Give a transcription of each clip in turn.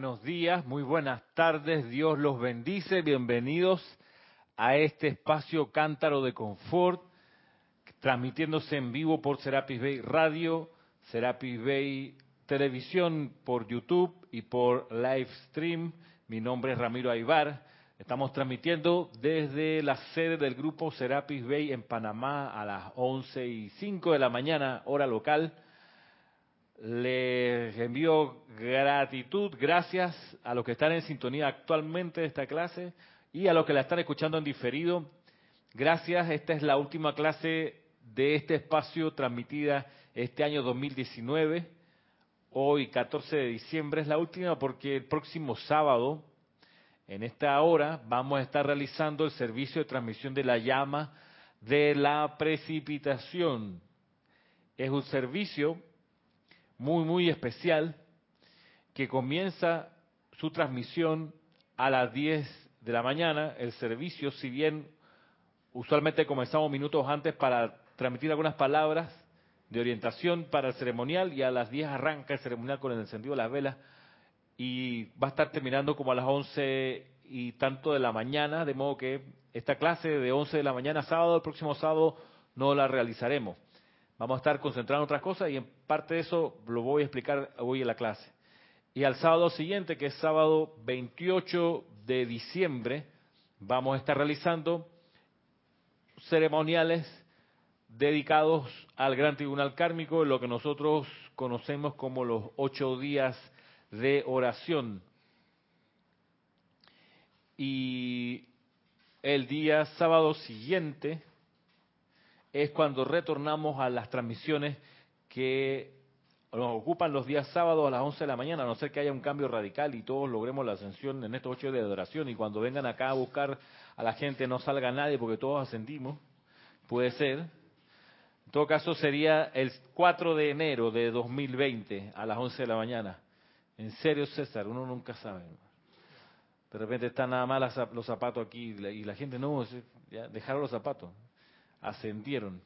buenos días, muy buenas tardes, Dios los bendice, bienvenidos a este espacio Cántaro de Confort, transmitiéndose en vivo por Serapis Bay Radio, Serapis Bay Televisión por YouTube y por live stream. Mi nombre es Ramiro Aybar. Estamos transmitiendo desde la sede del grupo Serapis Bay en Panamá a las 11 y 5 de la mañana, hora local. Les envío gratitud, gracias a los que están en sintonía actualmente de esta clase y a los que la están escuchando en diferido. Gracias, esta es la última clase de este espacio transmitida este año 2019. Hoy, 14 de diciembre, es la última porque el próximo sábado, en esta hora, vamos a estar realizando el servicio de transmisión de la llama de la precipitación. Es un servicio muy, muy especial que comienza su transmisión a las 10 de la mañana. El servicio, si bien usualmente comenzamos minutos antes para transmitir algunas palabras de orientación para el ceremonial y a las 10 arranca el ceremonial con el encendido de las velas y va a estar terminando como a las 11 y tanto de la mañana, de modo que esta clase de 11 de la mañana sábado, el próximo sábado, no la realizaremos. Vamos a estar concentrados en otras cosas y en parte de eso lo voy a explicar hoy en la clase. Y al sábado siguiente, que es sábado 28 de diciembre, vamos a estar realizando ceremoniales dedicados al Gran Tribunal Kármico, lo que nosotros conocemos como los ocho días de oración. Y el día sábado siguiente es cuando retornamos a las transmisiones que nos ocupan los días sábados a las 11 de la mañana, a no ser que haya un cambio radical y todos logremos la ascensión en estos ocho días de adoración y cuando vengan acá a buscar a la gente no salga nadie porque todos ascendimos, puede ser. En todo caso sería el 4 de enero de 2020 a las 11 de la mañana. En serio, César, uno nunca sabe. De repente están nada más los zapatos aquí y la gente no, ya dejaron los zapatos ascendieron.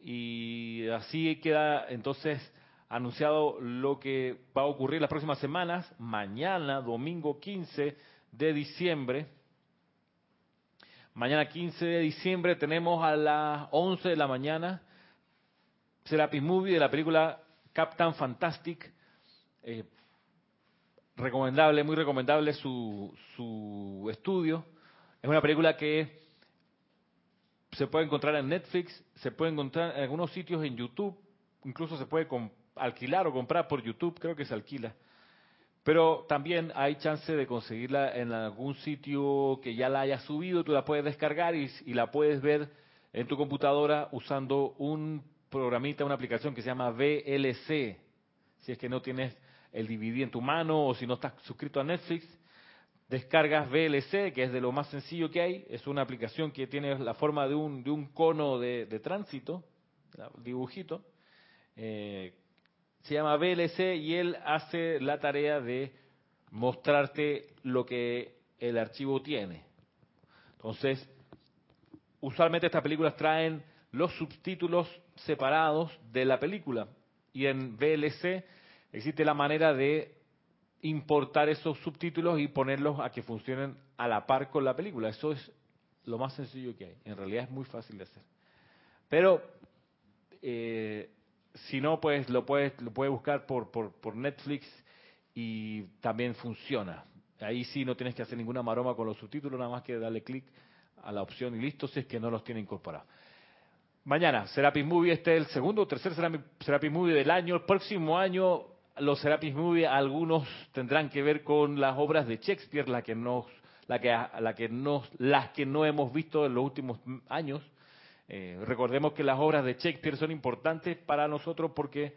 Y así queda entonces anunciado lo que va a ocurrir las próximas semanas. Mañana, domingo 15 de diciembre. Mañana 15 de diciembre tenemos a las 11 de la mañana Serapis Movie de la película Captain Fantastic. Eh, recomendable, muy recomendable su, su estudio. Es una película que se puede encontrar en Netflix, se puede encontrar en algunos sitios en YouTube, incluso se puede alquilar o comprar por YouTube, creo que se alquila. Pero también hay chance de conseguirla en algún sitio que ya la haya subido, tú la puedes descargar y, la puedes ver en tu computadora usando un programita, una aplicación que se llama VLC. Si es que no tienes el DVD en tu mano o si no estás suscrito a Netflix, Descargas VLC, que es de lo más sencillo que hay, es una aplicación que tiene la forma de un, de un cono de, tránsito, dibujito. Eh, se llama VLC y él hace la tarea de mostrarte lo que el archivo tiene. Entonces, usualmente estas películas traen los subtítulos separados de la película y en VLC existe la manera de importar esos subtítulos y ponerlos a que funcionen a la par con la película. Eso es lo más sencillo que hay. En realidad es muy fácil de hacer. Pero eh, si no, pues lo puedes, lo puedes buscar por, por, por Netflix y también funciona. Ahí sí no tienes que hacer ninguna maroma con los subtítulos, nada más que darle clic a la opción y listo si es que no los tiene incorporados. Mañana, Serapis Movie, este es el segundo o tercer Serapis Movie del año. El próximo año los Serapis Movie, algunos tendrán que ver con las obras de Shakespeare, la que nos, la que, la que nos, las que no hemos visto en los últimos años. Eh, recordemos que las obras de Shakespeare son importantes para nosotros porque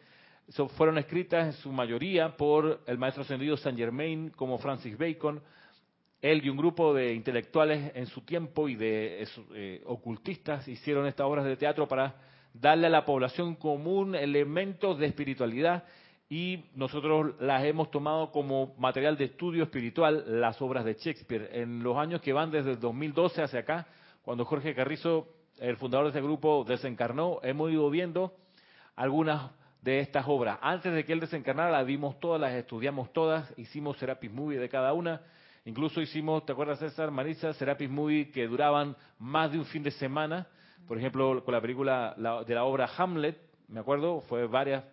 fueron escritas en su mayoría por el maestro ascendido Saint Germain, como Francis Bacon. Él y un grupo de intelectuales en su tiempo y de eh, ocultistas hicieron estas obras de teatro para darle a la población común elementos de espiritualidad y nosotros las hemos tomado como material de estudio espiritual, las obras de Shakespeare. En los años que van desde el 2012 hacia acá, cuando Jorge Carrizo, el fundador de ese grupo, desencarnó, hemos ido viendo algunas de estas obras. Antes de que él desencarnara, las vimos todas, las estudiamos todas, hicimos Serapis Movie de cada una. Incluso hicimos, ¿te acuerdas César, Marisa? Serapis Movie que duraban más de un fin de semana. Por ejemplo, con la película de la obra Hamlet, me acuerdo, fue varias,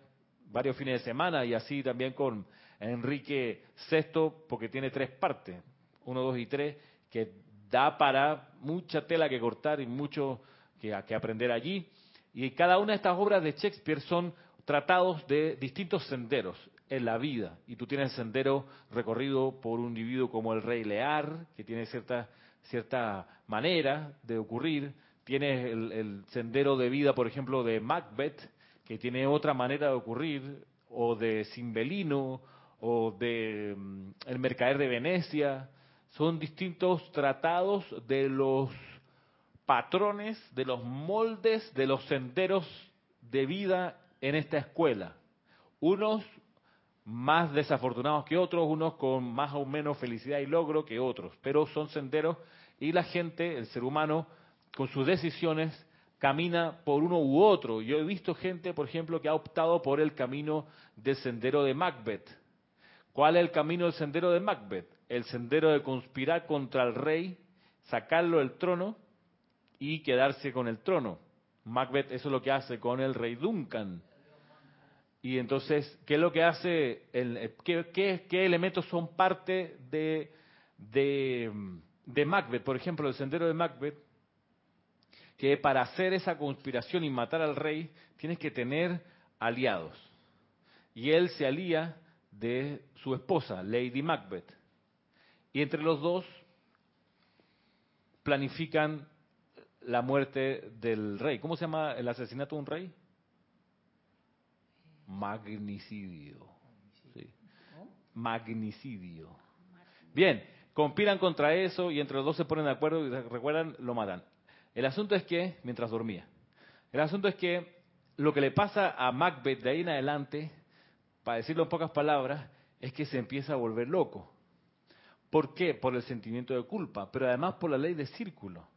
varios fines de semana y así también con Enrique VI, porque tiene tres partes, uno, dos y tres, que da para mucha tela que cortar y mucho que, que aprender allí. Y cada una de estas obras de Shakespeare son tratados de distintos senderos en la vida. Y tú tienes sendero recorrido por un individuo como el rey Lear, que tiene cierta, cierta manera de ocurrir. Tienes el, sendero de vida, por ejemplo, de Macbeth, que tiene otra manera de ocurrir, o de Cimbelino, o de mm, El Mercader de Venecia. Son distintos tratados de los patrones, de los moldes, de los senderos de vida en esta escuela. Unos más desafortunados que otros, unos con más o menos felicidad y logro que otros, pero son senderos y la gente, el ser humano, con sus decisiones camina por uno u otro. Yo he visto gente, por ejemplo, que ha optado por el camino del sendero de Macbeth. ¿Cuál es el camino del sendero de Macbeth? El sendero de conspirar contra el rey, sacarlo del trono y quedarse con el trono. Macbeth eso es lo que hace con el rey Duncan. Y entonces, ¿qué es lo que hace? El, ¿qué, elementos son parte de, de Macbeth? Por ejemplo, el sendero de Macbeth, que para hacer esa conspiración y matar al rey, tienes que tener aliados. Y él se alía de su esposa, Lady Macbeth. Y entre los dos planifican la muerte del rey. ¿Cómo se llama el asesinato de un rey? Magnicidio. Magnicidio. Bien, conspiran contra eso y entre los dos se ponen de acuerdo y recuerdan, lo matan. El asunto es que, mientras dormía, el asunto es que lo que le pasa a Macbeth de ahí en adelante, para decirlo en pocas palabras, es que se empieza a volver loco. ¿Por qué? Por el sentimiento de culpa, pero además por la ley de círculo.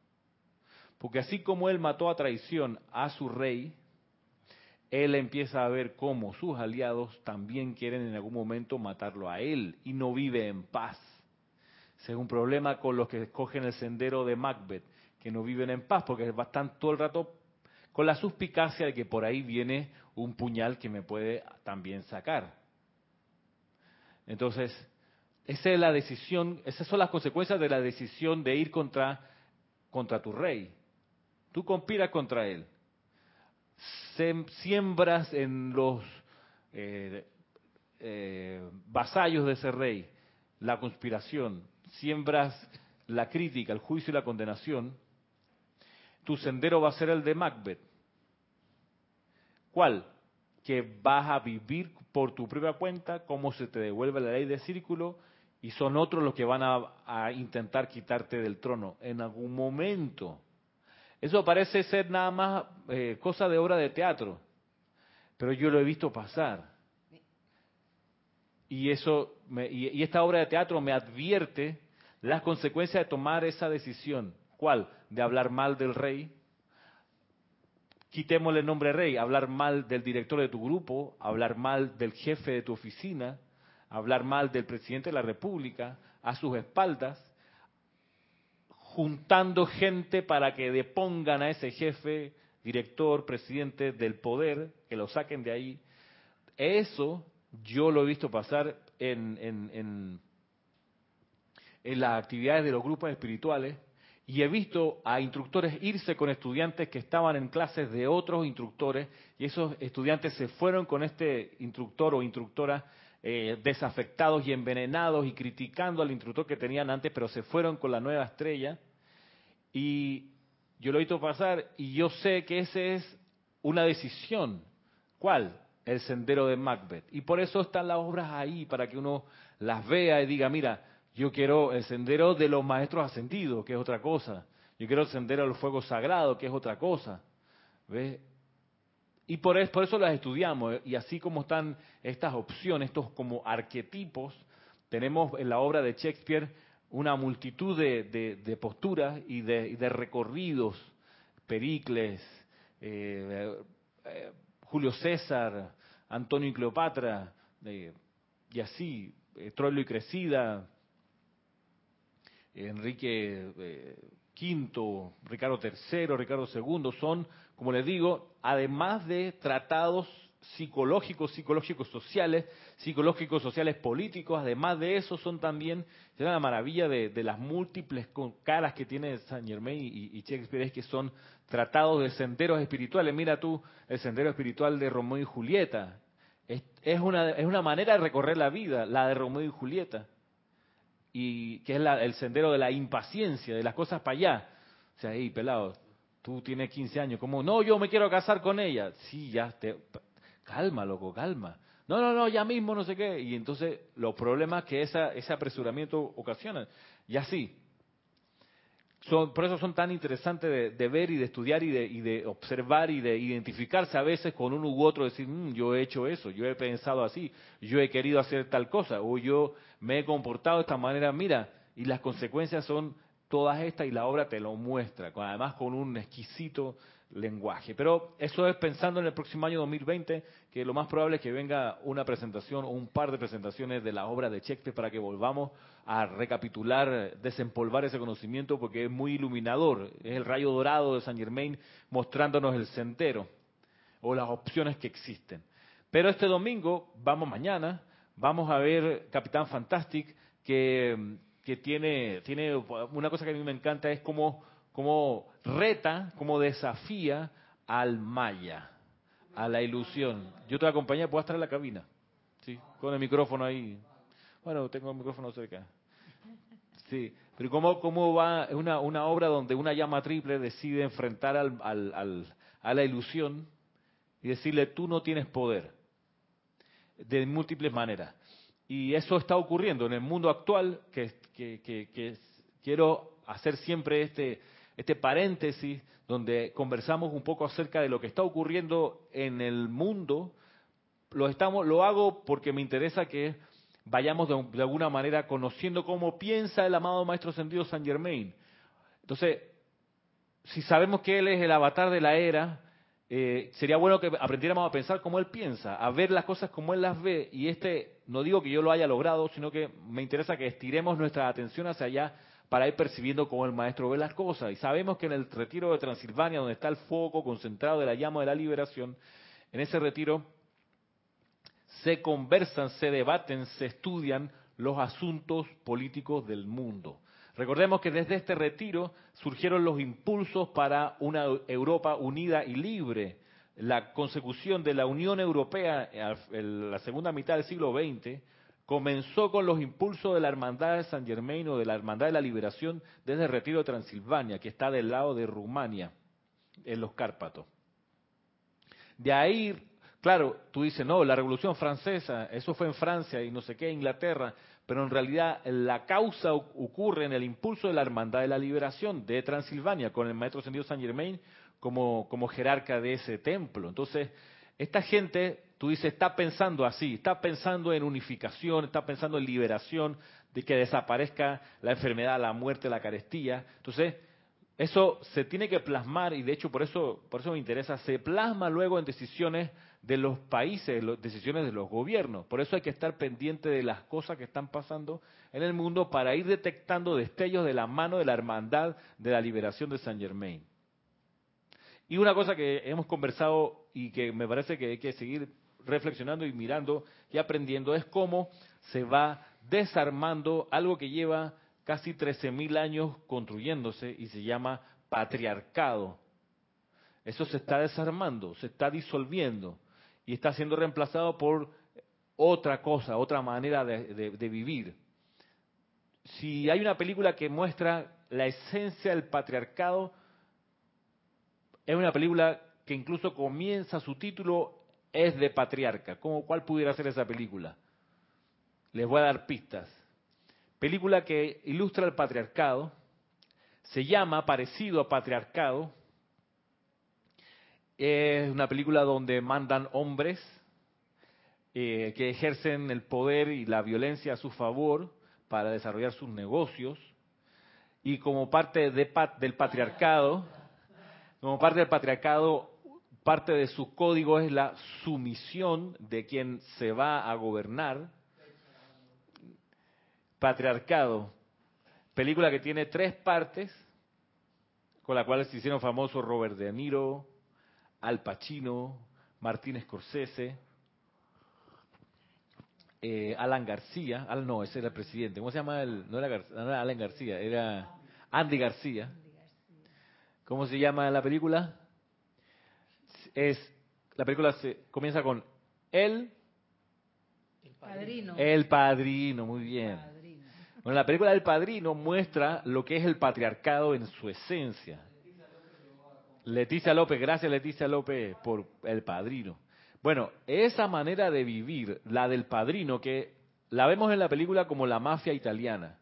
Porque así como él mató a traición a su rey, él empieza a ver cómo sus aliados también quieren en algún momento matarlo a él y no vive en paz. Ese es un problema con los que escogen el sendero de Macbeth, que no viven en paz porque están todo el rato con la suspicacia de que por ahí viene un puñal que me puede también sacar. Entonces, esa es la decisión, esas son las consecuencias de la decisión de ir contra, contra tu rey. Tú conspiras contra él siembras en los eh, eh, vasallos de ese rey la conspiración, siembras la crítica, el juicio y la condenación, tu sendero va a ser el de Macbeth. ¿Cuál? Que vas a vivir por tu propia cuenta, cómo se te devuelve la ley de círculo, y son otros los que van a intentar quitarte del trono en algún momento. Eso parece ser nada más eh, cosa de obra de teatro, pero yo lo he visto pasar. Y eso y, esta obra de teatro me advierte las consecuencias de tomar esa decisión. ¿Cuál? De hablar mal del rey. Quitémosle el nombre rey, hablar mal del director de tu grupo, hablar mal del jefe de tu oficina, hablar mal del presidente de la República a sus espaldas juntando gente para que depongan a ese jefe, director, presidente del poder, que lo saquen de ahí. Eso yo lo he visto pasar en, en, en, las actividades de los grupos espirituales y he visto a instructores irse con estudiantes que estaban en clases de otros instructores y esos estudiantes se fueron con este instructor o instructora eh, desafectados y envenenados y criticando al instructor que tenían antes, pero se fueron con la nueva estrella. Y yo lo he visto pasar y yo sé que esa es una decisión. ¿Cuál? El sendero de Macbeth. Y por eso están las obras ahí, para que uno las vea y diga, mira, yo quiero el sendero de los maestros ascendidos, que es otra cosa. Yo quiero el sendero del fuego sagrado, que es otra cosa. ¿Ves? Y por eso, las estudiamos. Y así como están estas opciones, estos como arquetipos, tenemos en la obra de Shakespeare una multitud de, posturas y de, recorridos. Pericles, eh, eh, Julio César, Antonio y Cleopatra, y así, eh, Troilo y Crecida, Enrique V, Ricardo III, Ricardo II, son, como les digo, además de tratados psicológicos, psicológicos sociales, psicológicos sociales políticos, además de eso son también, es la maravilla de, las múltiples caras que tiene Saint Germain y, Shakespeare, es que son tratados de senderos espirituales. Mira tú el sendero espiritual de Romeo y Julieta. Es, una, es una manera de recorrer la vida, la de Romeo y Julieta. Y que es el sendero de la impaciencia, de las cosas para allá. O sea, ahí, pelado, tú tienes 15 años, como, no, yo me quiero casar con ella. Sí, ya, te, calma, loco, calma. No, no, no, ya mismo no sé qué. Y entonces los problemas que esa, ese apresuramiento ocasiona. Y así. Son, por eso son tan interesantes de, ver y de estudiar y de, y de, observar y de identificarse a veces con uno u otro, decir, mm, yo he hecho eso, yo he pensado así, yo he querido hacer tal cosa, o yo me he comportado de esta manera, mira, y las consecuencias son todas estas y la obra te lo muestra, además con un exquisito lenguaje. Pero eso es pensando en el próximo año 2020, que lo más probable es que venga una presentación o un par de presentaciones de la obra de Shakespeare para que volvamos a recapitular, desempolvar ese conocimiento, porque es muy iluminador. Es el rayo dorado de Saint Germain mostrándonos el sendero o las opciones que existen. Pero este domingo, vamos mañana, vamos a ver Capitán Fantastic, que, que tiene, tiene una cosa que a mí me encanta, es como como reta, como desafía al maya, a la ilusión. Yo te acompañé, puedo estar en la cabina, ¿sí? Con el micrófono ahí. Bueno, tengo el micrófono cerca. Sí, pero ¿cómo, cómo va? Una, una obra donde una llama triple decide enfrentar al, al, a la ilusión y decirle, tú no tienes poder, de múltiples maneras. Y eso está ocurriendo en el mundo actual, que, quiero hacer siempre este, este paréntesis donde conversamos un poco acerca de lo que está ocurriendo en el mundo. Lo, estamos, lo hago porque me interesa que vayamos de, alguna manera conociendo cómo piensa el amado Maestro Sentido San Germain. Entonces, si sabemos que Él es el avatar de la era, eh, sería bueno que aprendiéramos a pensar como Él piensa, a ver las cosas como Él las ve. Y este, no digo que yo lo haya logrado, sino que me interesa que estiremos nuestra atención hacia allá para ir percibiendo cómo el maestro ve las cosas. Y sabemos que en el retiro de Transilvania, donde está el foco concentrado de la llama de la liberación, en ese retiro se conversan, se debaten, se estudian los asuntos políticos del mundo. Recordemos que desde este retiro surgieron los impulsos para una Europa unida y libre. La consecución de la Unión Europea en la segunda mitad del siglo XX comenzó con los impulsos de la Hermandad de San Germain o de la Hermandad de la Liberación desde el Retiro de Transilvania, que está del lado de Rumania, en los Cárpatos. De ahí, claro, tú dices, no, la Revolución Francesa, eso fue en Francia y no sé qué, Inglaterra, pero en realidad la causa ocurre en el impulso de la Hermandad de la Liberación de Transilvania, con el Maestro Ascendido San Germain como, como jerarca de ese templo. Entonces, esta gente tú dices, está pensando así, está pensando en unificación, está pensando en liberación, de que desaparezca la enfermedad, la muerte, la carestía. Entonces, eso se tiene que plasmar y de hecho por eso, por eso me interesa, se plasma luego en decisiones de los países, decisiones de los gobiernos. Por eso hay que estar pendiente de las cosas que están pasando en el mundo para ir detectando destellos de la mano de la hermandad de la liberación de San Germain. Y una cosa que hemos conversado y que me parece que hay que seguir reflexionando y mirando y aprendiendo es cómo se va desarmando algo que lleva casi 13.000 años construyéndose y se llama patriarcado. Eso se está desarmando, se está disolviendo y está siendo reemplazado por otra cosa, otra manera de, vivir. Si hay una película que muestra la esencia del patriarcado, es una película que incluso comienza su título es de patriarca. ¿Cómo, ¿Cuál pudiera ser esa película? Les voy a dar pistas. Película que ilustra el patriarcado, se llama parecido a patriarcado, es una película donde mandan hombres eh, que ejercen el poder y la violencia a su favor para desarrollar sus negocios y como parte de, del patriarcado, como parte del patriarcado parte de su código es la sumisión de quien se va a gobernar. Patriarcado, película que tiene tres partes, con la cual se hicieron famosos Robert De Niro, Al Pacino, Martín Scorsese, eh, Alan García, Alan, no, ese era el presidente, ¿cómo se llama? El, no, era no era Alan García, era Andy García. ¿Cómo se llama la película? Es la película se comienza con el El padrino. el padrino, muy bien. Padrino. Bueno, la película del padrino muestra lo que es el patriarcado en su esencia. Leticia López, gracias Leticia López por el padrino. Bueno, esa manera de vivir, la del padrino, que la vemos en la película como la mafia italiana,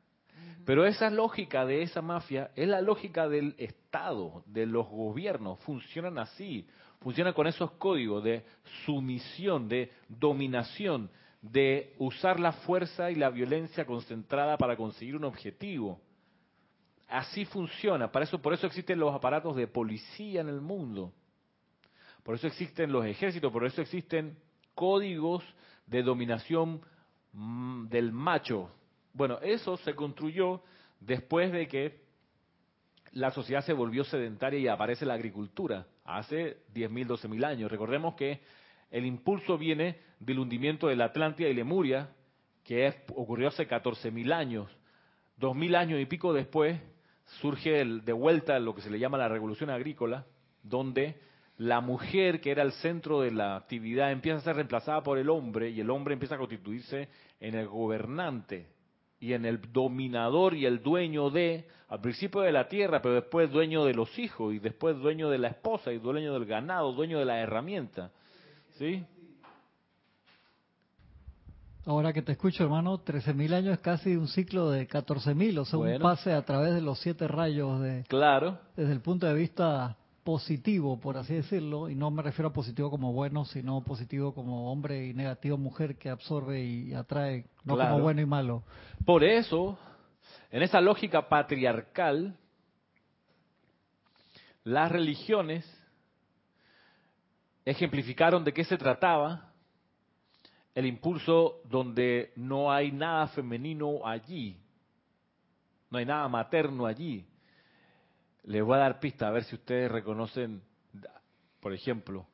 pero esa lógica de esa mafia es la lógica del Estado, de los gobiernos, funcionan así, funcionan con esos códigos de sumisión, de dominación, de usar la fuerza y la violencia concentrada para conseguir un objetivo. Así funciona, para eso, por eso existen los aparatos de policía en el mundo. Por eso existen los ejércitos, por eso existen códigos de dominación mm, del macho. Bueno, eso se construyó después de que la sociedad se volvió sedentaria y aparece la agricultura hace 10.000, 12.000 años. Recordemos que el impulso viene del hundimiento de la Atlántida y Lemuria, que ocurrió hace 14.000 años. 2.000 años y pico después surge el- de vuelta lo que se le llama la revolución agrícola, donde la mujer, que era el centro de la actividad, empieza a ser reemplazada por el hombre y el hombre empieza a constituirse en el gobernante y en el dominador y el dueño de, al principio de la tierra, pero después dueño de los hijos y después dueño de la esposa y dueño del ganado, dueño de la herramienta. ¿Sí? Ahora que te escucho, hermano, 13.000 años es casi un ciclo de 14.000, o sea, un pase a través de los siete rayos de, Claro, desde el punto de vista positivo, por así decirlo, y no me refiero a positivo como bueno, sino positivo como hombre y negativo mujer que absorbe y atrae, no Claro. como bueno y malo. Por eso, en esa lógica patriarcal, las religiones ejemplificaron de qué se trataba el impulso donde no hay nada femenino allí, no hay nada materno allí. Les voy a dar pista a ver si ustedes reconocen, por ejemplo,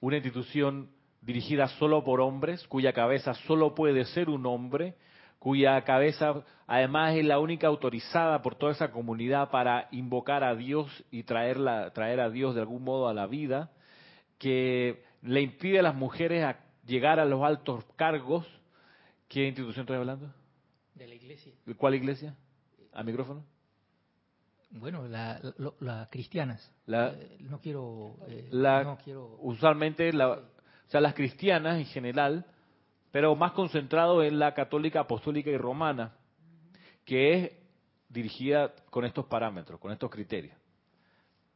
una institución dirigida solo por hombres, cuya cabeza solo puede ser un hombre, cuya cabeza además es la única autorizada por toda esa comunidad para invocar a Dios y traerla, traer a Dios de algún modo a la vida, que le impide a las mujeres a llegar a los altos cargos. ¿Qué institución estoy hablando? De la iglesia. ¿De cuál iglesia? ¿Al micrófono? Bueno, la, las cristianas. La- Eh, no quiero. eh, La- no quiero. usualmente la, o sea, las cristianas en general, pero más concentrado en la católica, apostólica y romana, que es dirigida con estos parámetros, con estos criterios.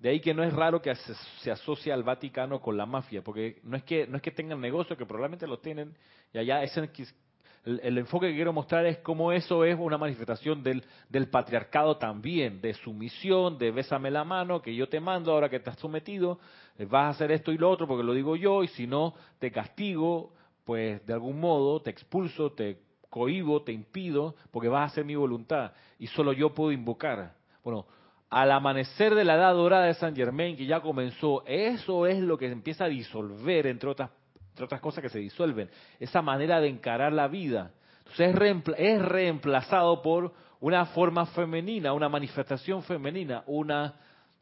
De ahí que no es raro que se, asocie al Vaticano con la mafia, porque no es que no es que tengan negocio, que probablemente lo tienen, y allá el enfoque que quiero mostrar es cómo eso es una manifestación del, del patriarcado también, de sumisión, de bésame la mano, que yo te mando ahora que estás sometido, eh, vas a hacer esto y lo otro porque lo digo yo, y si no, te castigo, pues de algún modo te expulso, te cohibo, te impido, porque vas a hacer mi voluntad, y solo yo puedo invocar. Bueno, al amanecer de la edad dorada de San Germain, que ya comenzó, eso es lo que empieza a disolver, entre otras, cosas que se disuelven, esa manera de encarar la vida. Entonces es, es reemplazado por una forma femenina, una manifestación femenina, una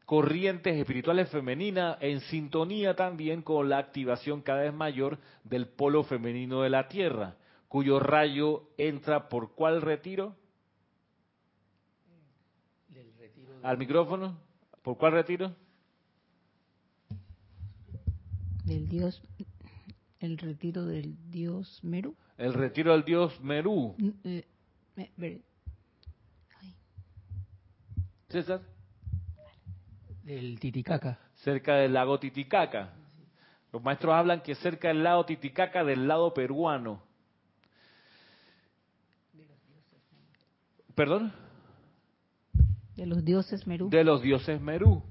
corrientes espirituales femeninas en sintonía también con la activación cada vez mayor del polo femenino de la Tierra, cuyo rayo entra por cuál retiro? Del retiro de- Al micrófono. ¿Por cuál retiro? del dios, el retiro del dios Meru. El retiro del dios Merú. Mm, eh, César, del Titicaca. cerca del lago Titicaca. Los maestros hablan que cerca del lago Titicaca del lado peruano. ¿Perdón? De los dioses Meru. De los dioses Merú.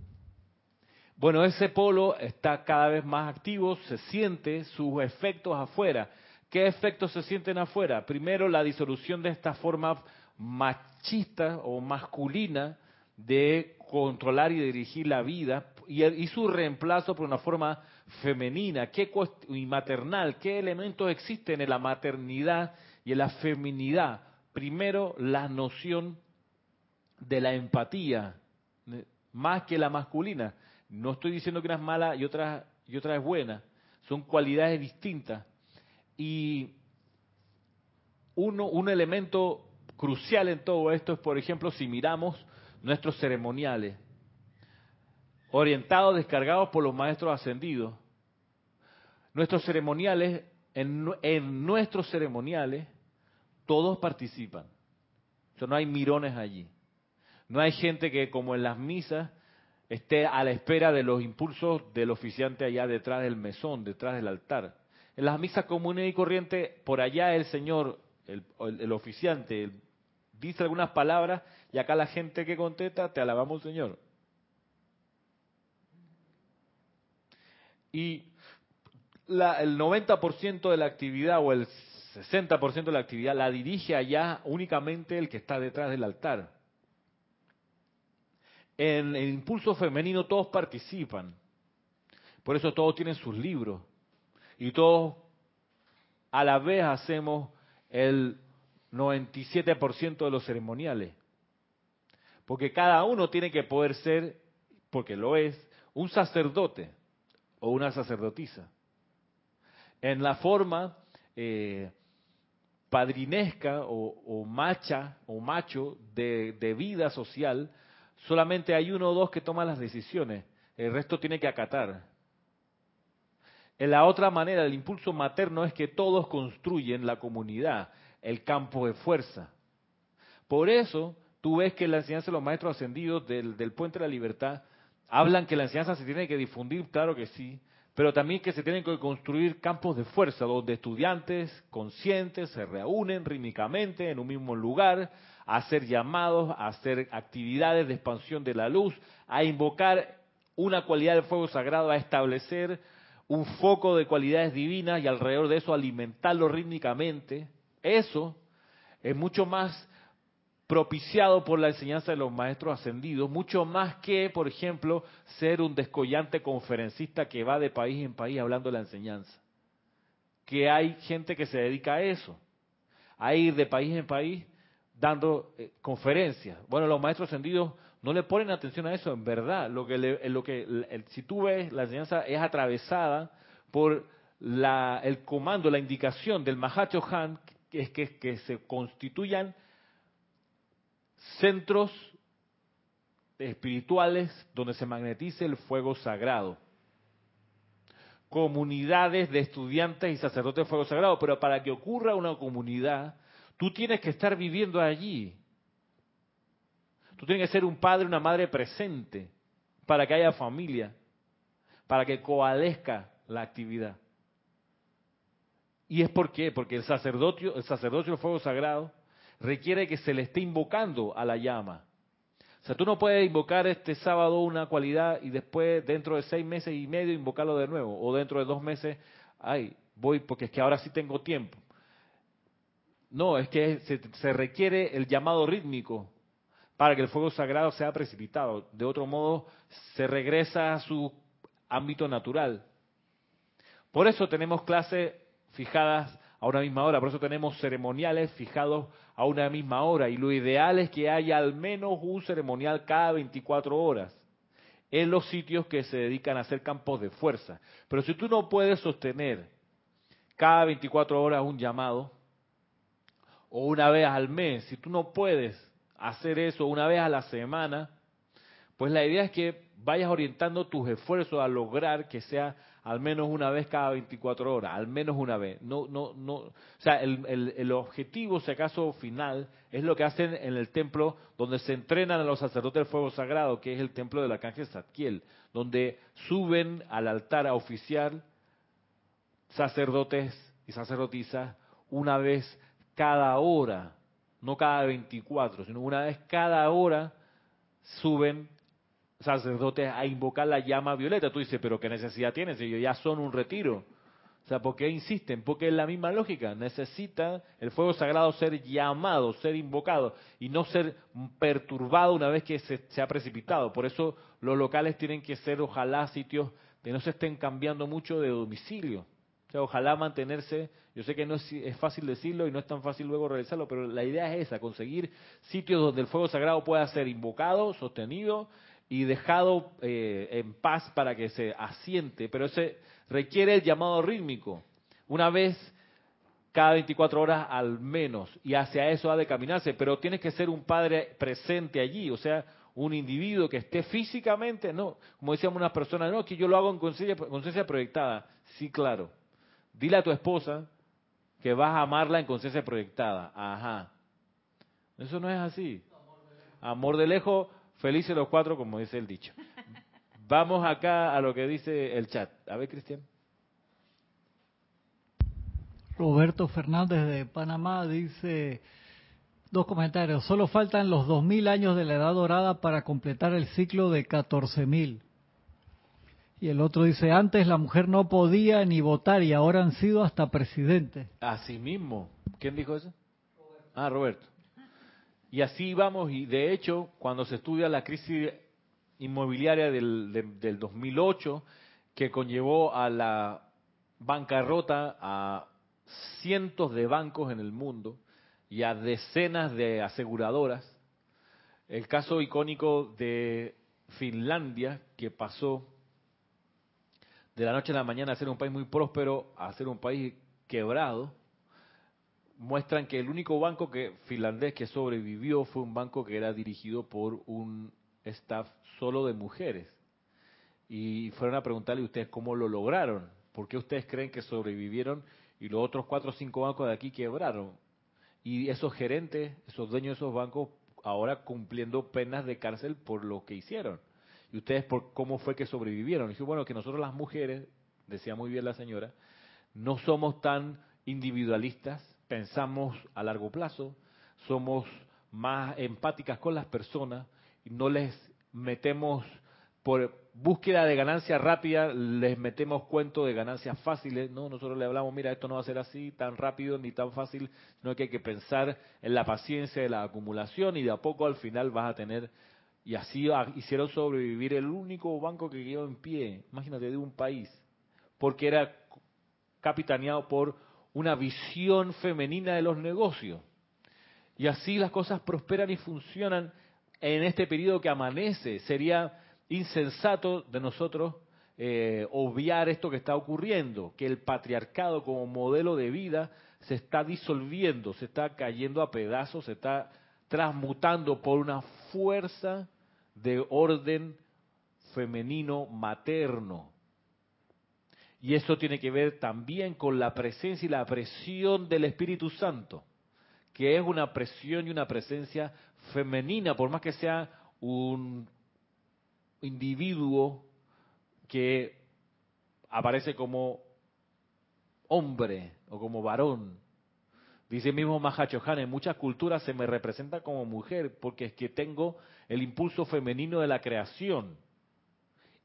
Bueno, ese polo está cada vez más activo, se siente sus efectos afuera. ¿Qué efectos se sienten afuera? Primero, la disolución de esta forma machista o masculina de controlar y dirigir la vida y, su reemplazo por una forma femenina ¿qué, y maternal. ¿Qué elementos existen en la maternidad y en la feminidad? Primero, la noción de la empatía, más que la masculina. No estoy diciendo que una es mala y otra, y otra es buena. Son cualidades distintas. Y uno, un elemento crucial en todo esto es, por ejemplo, si miramos nuestros ceremoniales, orientados, descargados por los maestros ascendidos. Nuestros ceremoniales, en, en nuestros ceremoniales, todos participan. O no hay mirones allí. No hay gente que, como en las misas, esté a la espera de los impulsos del oficiante allá detrás del mesón, detrás del altar. En las misas comunes y corrientes, por allá el Señor, el, oficiante, dice algunas palabras y acá la gente que contesta, te alabamos Señor. Y el 90% de la actividad o el 60% de la actividad la dirige allá únicamente el que está detrás del altar. En el impulso femenino todos participan. Por eso todos tienen sus libros. Y todos a la vez hacemos el 97% de los ceremoniales. Porque cada uno tiene que poder ser, porque lo es, un sacerdote o una sacerdotisa. En la forma eh, padrinesca o, macha o macho de, de vida social, solamente hay uno o dos que toman las decisiones, el resto tiene que acatar. En la otra manera, el impulso materno es que todos construyen la comunidad, el campo de fuerza. Por eso, tú ves que la enseñanza de los maestros ascendidos del, Puente de la Libertad hablan que la enseñanza se tiene que difundir, claro que sí, pero también que se tienen que construir campos de fuerza donde estudiantes conscientes se reúnen rítmicamente en un mismo lugar a hacer llamados, a hacer actividades de expansión de la luz, a invocar una cualidad del fuego sagrado, a establecer un foco de cualidades divinas y alrededor de eso alimentarlo rítmicamente eso es mucho más propiciado por la enseñanza de los maestros ascendidos, mucho más que, por ejemplo, ser un descollante conferencista que va de país en país hablando de la enseñanza. Que hay gente que se dedica a eso, a ir de país en país dando eh, conferencias. Bueno, los maestros ascendidos no le ponen atención a eso, en verdad. Lo que, lo que si tú ves, la enseñanza es atravesada por la, el comando, la indicación del Mahacho Han, es que, que se constituyan centros espirituales donde se magnetice el fuego sagrado. Comunidades de estudiantes y sacerdotes de fuego sagrado, pero para que ocurra una comunidad, tú tienes que estar viviendo allí. Tú tienes que ser un padre, una madre presente para que haya familia, para que coalesca la actividad. ¿Y es por qué? Porque el sacerdocio, el sacerdocio del fuego sagrado requiere que se le esté invocando a la llama. O sea, tú no puedes invocar este sábado una cualidad y después dentro de seis meses y medio invocarlo de nuevo. O dentro de dos meses, ay, voy porque es que ahora sí tengo tiempo. No, es que se, se requiere el llamado rítmico para que el fuego sagrado sea precipitado. De otro modo, se regresa a su ámbito natural. Por eso tenemos clases fijadas a una misma hora. Por eso tenemos ceremoniales fijados a una misma hora. Y lo ideal es que haya al menos un ceremonial cada 24 horas en los sitios que se dedican a hacer campos de fuerza. Pero si tú no puedes sostener cada 24 horas un llamado, o una vez al mes, si tú no puedes hacer eso una vez a la semana, pues la idea es que vayas orientando tus esfuerzos a lograr que sea al menos una vez cada 24 horas, al menos una vez. No, no, no, o sea, el, el, el, objetivo, si acaso final, es lo que hacen en el templo donde se entrenan a los sacerdotes del fuego sagrado, que es el templo del arcángel Zadkiel, donde suben al altar a oficiar sacerdotes y sacerdotisas una vez cada hora, no cada 24, sino una vez cada hora suben sacerdotes a invocar la llama violeta. Tú dices, pero ¿qué necesidad tienes? Ellos ya son un retiro. O sea, ¿por qué insisten? Porque es la misma lógica. Necesita el fuego sagrado ser llamado, ser invocado y no ser perturbado una vez que se, se ha precipitado. Por eso los locales tienen que ser, ojalá, sitios que no se estén cambiando mucho de domicilio. O sea, ojalá mantenerse, yo sé que no es, es, fácil decirlo y no es tan fácil luego realizarlo, pero la idea es esa, conseguir sitios donde el fuego sagrado pueda ser invocado, sostenido y dejado eh, en paz para que se asiente, pero ese requiere el llamado rítmico, una vez cada 24 horas al menos, y hacia eso ha de caminarse, pero tienes que ser un padre presente allí, o sea, un individuo que esté físicamente, no, como decíamos unas personas, no, que yo lo hago en conciencia proyectada. Sí, claro. Dile a tu esposa que vas a amarla en conciencia proyectada. Ajá. Eso no es así. Amor de lejos, felices los cuatro, como dice el dicho. Vamos acá a lo que dice el chat. A ver, Cristian. Roberto Fernández de Panamá dice, Dos comentarios. Solo faltan los 2.000 años de la edad dorada para completar el ciclo de 14.000. Y el otro dice, antes la mujer no podía ni votar y ahora han sido hasta presidente. Así mismo. ¿Quién dijo eso? Ah, Roberto. Y así vamos, y de hecho, cuando se estudia la crisis inmobiliaria del, del 2008, que conllevó a la bancarrota a cientos de bancos en el mundo, y a decenas de aseguradoras. El caso icónico de Finlandia, que pasó de la noche a la mañana a ser un país muy próspero a ser un país quebrado, muestran que el único banco que finlandés que sobrevivió fue un banco que era dirigido por un staff solo de mujeres. Y fueron a preguntarle a ustedes cómo lo lograron, por qué ustedes creen que sobrevivieron y los otros cuatro o cinco bancos de aquí quebraron. Y esos gerentes, esos dueños de esos bancos, ahora cumpliendo penas de cárcel por lo que hicieron. Y ustedes, por cómo fue que sobrevivieron. Y dije, bueno, que nosotros las mujeres, decía muy bien la señora, no somos tan individualistas, pensamos a largo plazo, somos más empáticas con las personas y no les metemos por búsqueda de ganancia rápida, les metemos cuento de ganancias fáciles, ¿no? Nosotros le hablamos, mira, esto no va a ser así tan rápido ni tan fácil, sino que hay que pensar en la paciencia de la acumulación y de a poco al final vas a tener, y así hicieron sobrevivir el único banco que quedó en pie, imagínate, de un país, porque era capitaneado por una visión femenina de los negocios. Y así las cosas prosperan y funcionan en este periodo que amanece. Sería insensato de nosotros eh, obviar esto que está ocurriendo, que el patriarcado como modelo de vida se está disolviendo, se está cayendo a pedazos, se está transmutando por una fuerza de orden femenino materno. Y eso tiene que ver también con la presencia y la presión del Espíritu Santo, que es una presión y una presencia femenina, por más que sea un individuo que aparece como hombre o como varón. Dice mismo Mahachohan, en muchas culturas se me representa como mujer porque es que tengo el impulso femenino de la creación.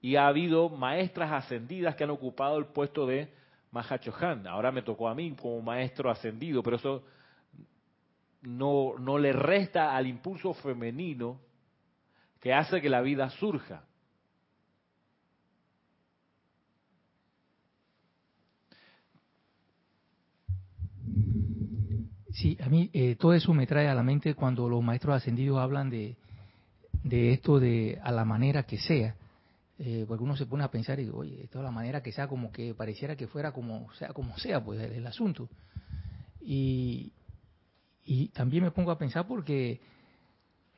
Y ha habido maestras ascendidas que han ocupado el puesto de Mahachohan. Ahora me tocó a mí como maestro ascendido, pero eso no, no le resta al impulso femenino que hace que la vida surja. Sí, a mí eh, todo eso me trae a la mente cuando los maestros ascendidos hablan de, de esto de a la manera que sea. Eh, porque uno se pone a pensar y oye, esto a la manera que sea, como que pareciera que fuera como sea, como sea, pues el, el asunto. Y, y también me pongo a pensar porque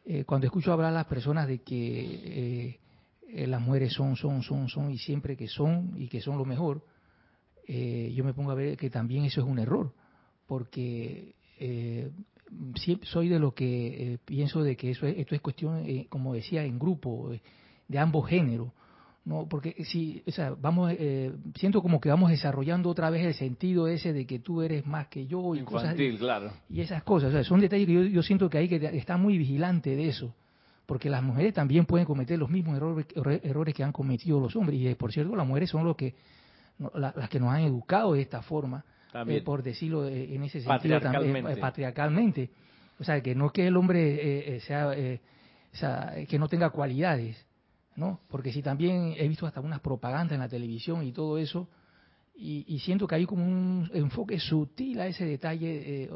eh, cuando escucho hablar a las personas de que eh, las mujeres son, son, son, son y siempre que son y que son lo mejor, eh, yo me pongo a ver que también eso es un error, porque soy de lo que pienso de que eso esto es cuestión, como decía, en grupo, de ambos géneros no porque si o sea vamos eh, siento como que vamos desarrollando otra vez el sentido ese de que tú eres más que yo y Infantil, cosas claro. y esas cosas o sea, son detalles que yo, yo siento que hay que estar muy vigilante de eso porque las mujeres también pueden cometer los mismos errores, errores que han cometido los hombres. Y por cierto, las mujeres son los que, las que nos han educado de esta forma, eh, por decirlo eh, en ese sentido también, eh, patriarcalmente. O sea, que no que el hombre sea, sea, que no tenga cualidades, ¿no? Porque si también he visto hasta unas propagandas en la televisión y todo eso, y, siento que hay como un enfoque sutil a ese detalle,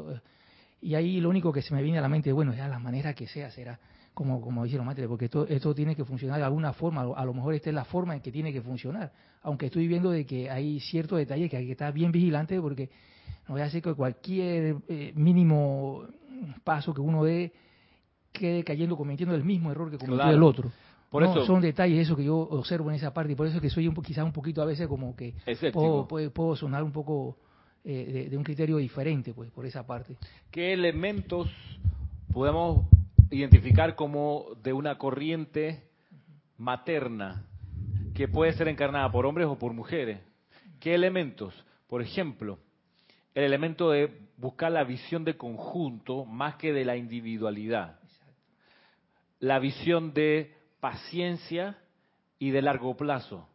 y ahí lo único que se me viene a la mente, bueno, ya la manera que sea será como, como dijeron madre, porque esto, esto tiene que funcionar de alguna forma, a lo mejor esta es la forma en que tiene que funcionar, aunque estoy viendo de que hay ciertos detalles que hay que estar bien vigilante porque no voy a hacer que cualquier eh, mínimo paso que uno dé quede cayendo cometiendo el mismo error que cometió el otro. Por eso, son detalles eso que yo observo en esa parte y por eso es que soy un, quizás un poquito a veces como que puedo, puedo, sonar un poco eh, de, de un criterio diferente pues por esa parte. ¿Qué elementos podemos identificar como de una corriente materna que puede ser encarnada por hombres o por mujeres. ¿Qué elementos? Por ejemplo, el elemento de buscar la visión de conjunto más que de la individualidad. La visión de paciencia y de largo plazo,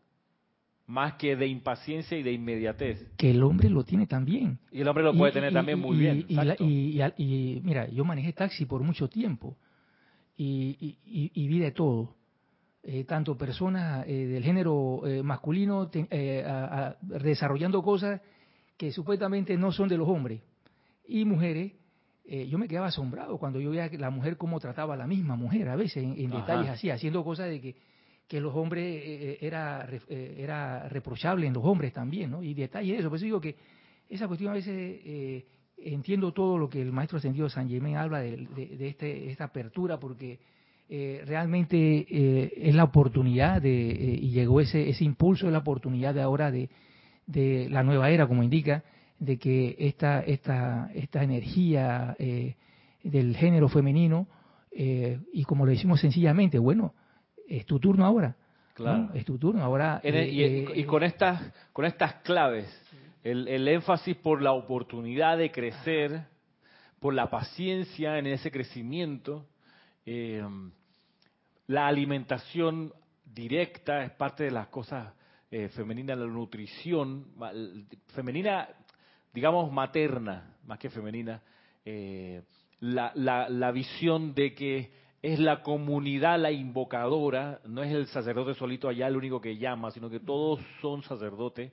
más que de impaciencia y de inmediatez. Que el hombre lo tiene también. Y el hombre lo puede tener también muy bien. y, mira, yo manejé taxi por mucho tiempo y, y, vi de todo. Eh, tanto personas eh, del género eh, masculino desarrollando cosas que supuestamente no son de los hombres y mujeres. yo me quedaba asombrado cuando yo veía la mujer cómo trataba a la misma mujer, a veces en, detalles así, haciendo cosas de que, que los hombres era, era reprochable en los hombres también, ¿no? Y detalles de eso. Por eso digo que esa cuestión a veces entiendo todo lo que el maestro ascendido San Germán habla de, este, esta apertura, porque eh, realmente eh, es la oportunidad de, eh, y llegó ese, ese impulso, de la oportunidad de ahora de, de la nueva era, como indica, de que esta, esta, esta energía del género femenino, y como lo decimos sencillamente, bueno, es tu turno ahora. Claro. Es tu turno ahora. y, y, con estas con estas claves el, énfasis por la oportunidad de crecer, por la paciencia en ese crecimiento. Eh, la alimentación directa es parte de las cosas eh, femeninas, la nutrición femenina, digamos materna, más que femenina, eh, la, la, visión de que es la comunidad la invocadora, no es el sacerdote solito allá el único que llama, sino que todos son sacerdotes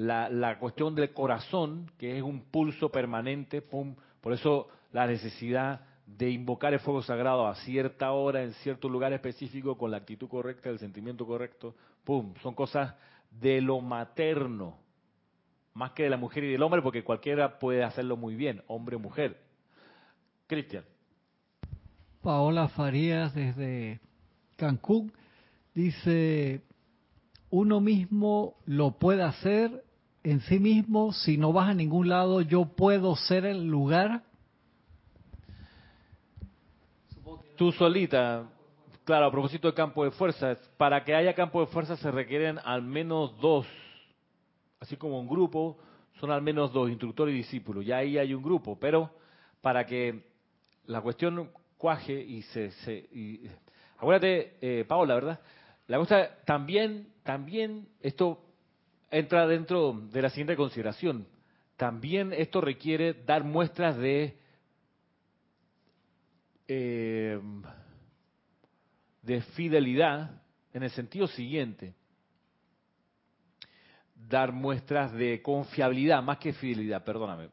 la, la cuestión del corazón, que es un pulso permanente, pum, por eso la necesidad de invocar el fuego sagrado a cierta hora, en cierto lugar específico, con la actitud correcta, el sentimiento correcto, pum, son cosas de lo materno, más que de la mujer y del hombre, porque cualquiera puede hacerlo muy bien, hombre o mujer. Cristian. Paola Farías desde Cancún dice, uno mismo lo puede hacer en sí mismo, si no vas a ningún lado, yo puedo ser el lugar. Tú solita, claro, a propósito de campo de fuerza, para que haya campo de fuerza se requieren al menos dos, así como un grupo, son al menos dos, instructor y discípulo, ya ahí hay un grupo, pero para que la cuestión cuaje y se... se acuérdate, eh, Paola, ¿verdad? La cosa también, también esto entra dentro de la siguiente consideración. También esto requiere dar muestras de eh, de fidelidad en el sentido siguiente. Dar muestras de confiabilidad, más que fidelidad, perdóname,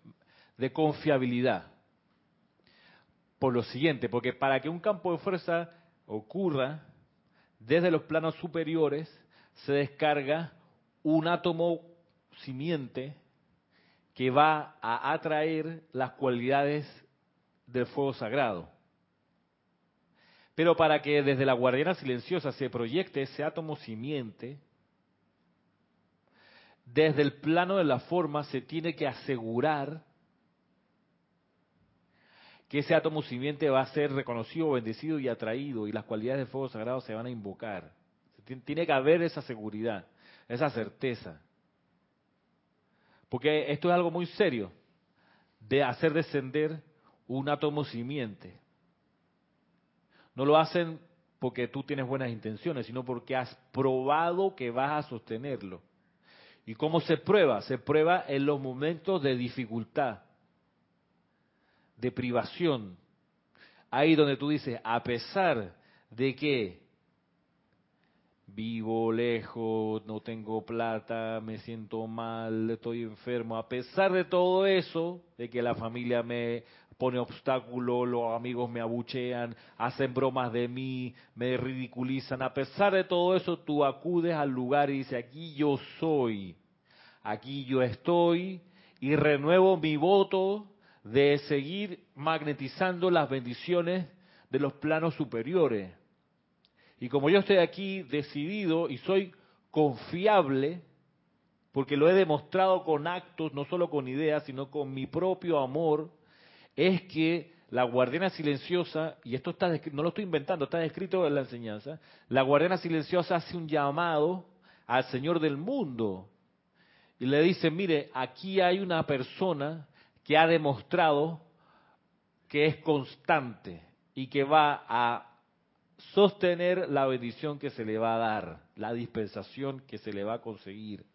de confiabilidad. Por lo siguiente, porque para que un campo de fuerza ocurra, desde los planos superiores se descarga un átomo simiente que va a atraer las cualidades del fuego sagrado. Pero para que desde la guardiana silenciosa se proyecte ese átomo simiente, desde el plano de la forma se tiene que asegurar que ese átomo simiente va a ser reconocido, bendecido y atraído y las cualidades del fuego sagrado se van a invocar. Tiene que haber esa seguridad, esa certeza. Porque esto es algo muy serio, de hacer descender un átomo simiente. No lo hacen porque tú tienes buenas intenciones, sino porque has probado que vas a sostenerlo. ¿Y cómo se prueba? Se prueba en los momentos de dificultad, de privación. Ahí donde tú dices, a pesar de que vivo lejos, no tengo plata, me siento mal, estoy enfermo, a pesar de todo eso, de que la familia me pone obstáculos, los amigos me abuchean, hacen bromas de mí, me ridiculizan. A pesar de todo eso, tú acudes al lugar y dices, aquí yo soy, aquí yo estoy, y renuevo mi voto de seguir magnetizando las bendiciones de los planos superiores. Y como yo estoy aquí decidido y soy confiable, porque lo he demostrado con actos, no solo con ideas, sino con mi propio amor, es que la guardiana silenciosa, y esto está no lo estoy inventando, está escrito en la enseñanza, la guardiana silenciosa hace un llamado al Señor del mundo y le dice, mire, aquí hay una persona que ha demostrado que es constante y que va a sostener la bendición que se le va a dar, la dispensación que se le va a conseguir.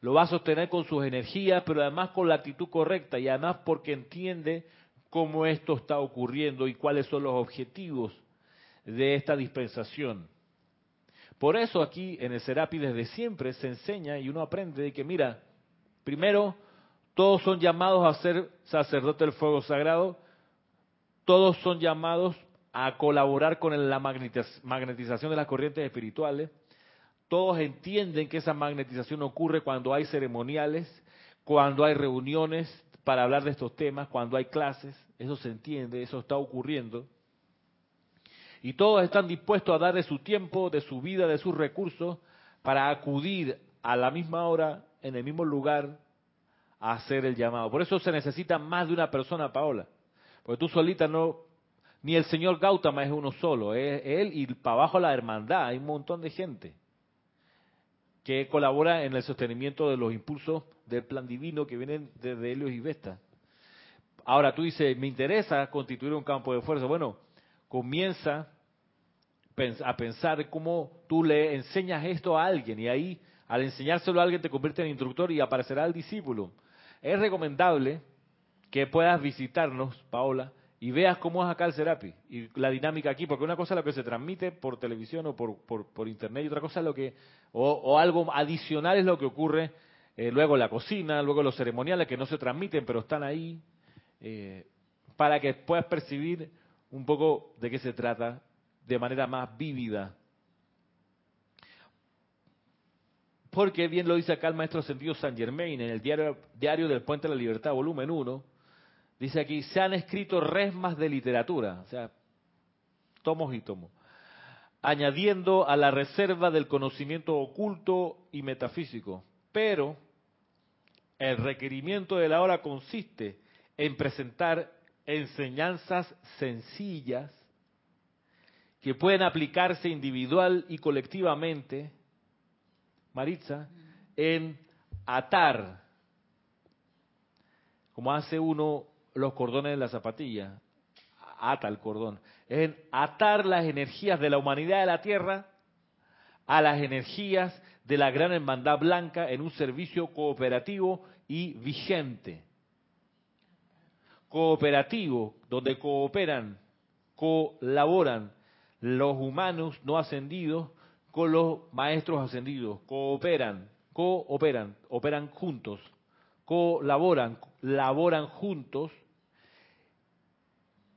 Lo va a sostener con sus energías, pero además con la actitud correcta y además porque entiende cómo esto está ocurriendo y cuáles son los objetivos de esta dispensación. Por eso aquí en el Serapi desde siempre se enseña y uno aprende de que, mira, primero, todos son llamados a ser sacerdote del fuego sagrado, todos son llamados a colaborar con la magnetización de las corrientes espirituales, todos entienden que esa magnetización ocurre cuando hay ceremoniales, cuando hay reuniones para hablar de estos temas, cuando hay clases, eso se entiende, eso está ocurriendo. Y todos están dispuestos a dar de su tiempo, de su vida, de sus recursos, para acudir a la misma hora, en el mismo lugar, a hacer el llamado. Por eso se necesita más de una persona, Paola. Porque tú solita no, ni el señor Gautama es uno solo, es él y para abajo la hermandad, hay un montón de gente que colabora en el sostenimiento de los impulsos del plan divino que vienen desde Helios y Vesta. Ahora tú dices, me interesa constituir un campo de fuerza. Bueno, comienza a pensar cómo tú le enseñas esto a alguien y ahí al enseñárselo a alguien te convierte en instructor y aparecerá el discípulo. Es recomendable que puedas visitarnos, Paola, y veas cómo es acá el Serapi y la dinámica aquí, porque una cosa es lo que se transmite por televisión o por, por, internet y otra cosa es lo que, o, algo adicional es lo que ocurre eh, luego en la cocina, luego los ceremoniales que no se transmiten pero están ahí, eh, para que puedas percibir un poco de qué se trata de manera más vívida. Porque bien lo dice acá el maestro sentido San Germain en el diario, diario del Puente de la Libertad, volumen 1, dice aquí, se han escrito resmas de literatura, o sea, tomos y tomos, añadiendo a la reserva del conocimiento oculto y metafísico. Pero el requerimiento de la hora consiste en presentar enseñanzas sencillas que pueden aplicarse individual y colectivamente, Maritza, en atar, como hace uno los cordones de la zapatilla, ata el cordón, en atar las energías de la humanidad de la Tierra a las energías de la gran hermandad blanca en un servicio cooperativo y vigente. Cooperativo, donde cooperan, colaboran los humanos no ascendidos con los maestros ascendidos, cooperan, cooperan, operan juntos, colaboran, laboran juntos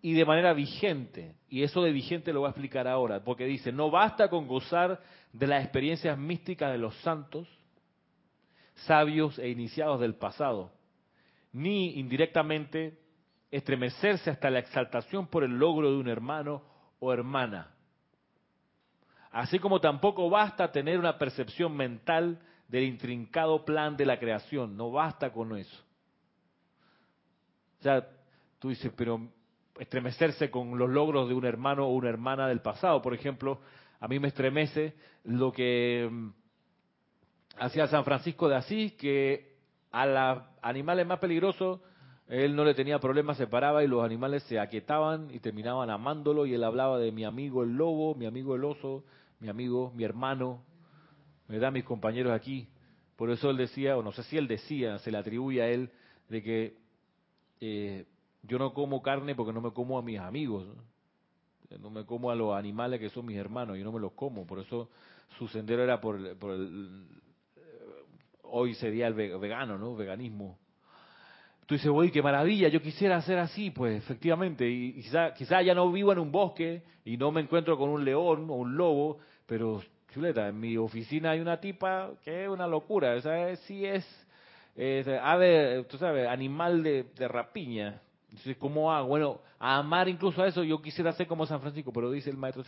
y de manera vigente. Y eso de vigente lo voy a explicar ahora, porque dice, no basta con gozar de las experiencias místicas de los santos, sabios e iniciados del pasado, ni indirectamente estremecerse hasta la exaltación por el logro de un hermano o hermana. Así como tampoco basta tener una percepción mental del intrincado plan de la creación, no basta con eso. O sea, tú dices, pero estremecerse con los logros de un hermano o una hermana del pasado, por ejemplo, a mí me estremece lo que mm, hacía San Francisco de Asís, que a los animales más peligrosos Él no le tenía problemas, se paraba y los animales se aquietaban y terminaban amándolo y él hablaba de mi amigo el lobo, mi amigo el oso, mi amigo, mi hermano, ¿verdad? Mis compañeros aquí. Por eso él decía, o no sé si él decía, se le atribuye a él, de que eh, yo no como carne porque no me como a mis amigos, ¿no? me como a los animales que son mis hermanos, yo no me los como. Por eso su sendero era por, el, hoy sería el vegano, ¿no? Veganismo. Tú dices, uy, qué maravilla, yo quisiera ser así, pues efectivamente, y quizá, quizá ya no vivo en un bosque y no me encuentro con un león o un lobo, pero chuleta, en mi oficina hay una tipa que es una locura, esa es, sí es, ave, tú sabes, animal de, rapiña. Entonces, ¿cómo hago? Bueno, a amar incluso a eso, yo quisiera ser como San Francisco, pero dice el maestro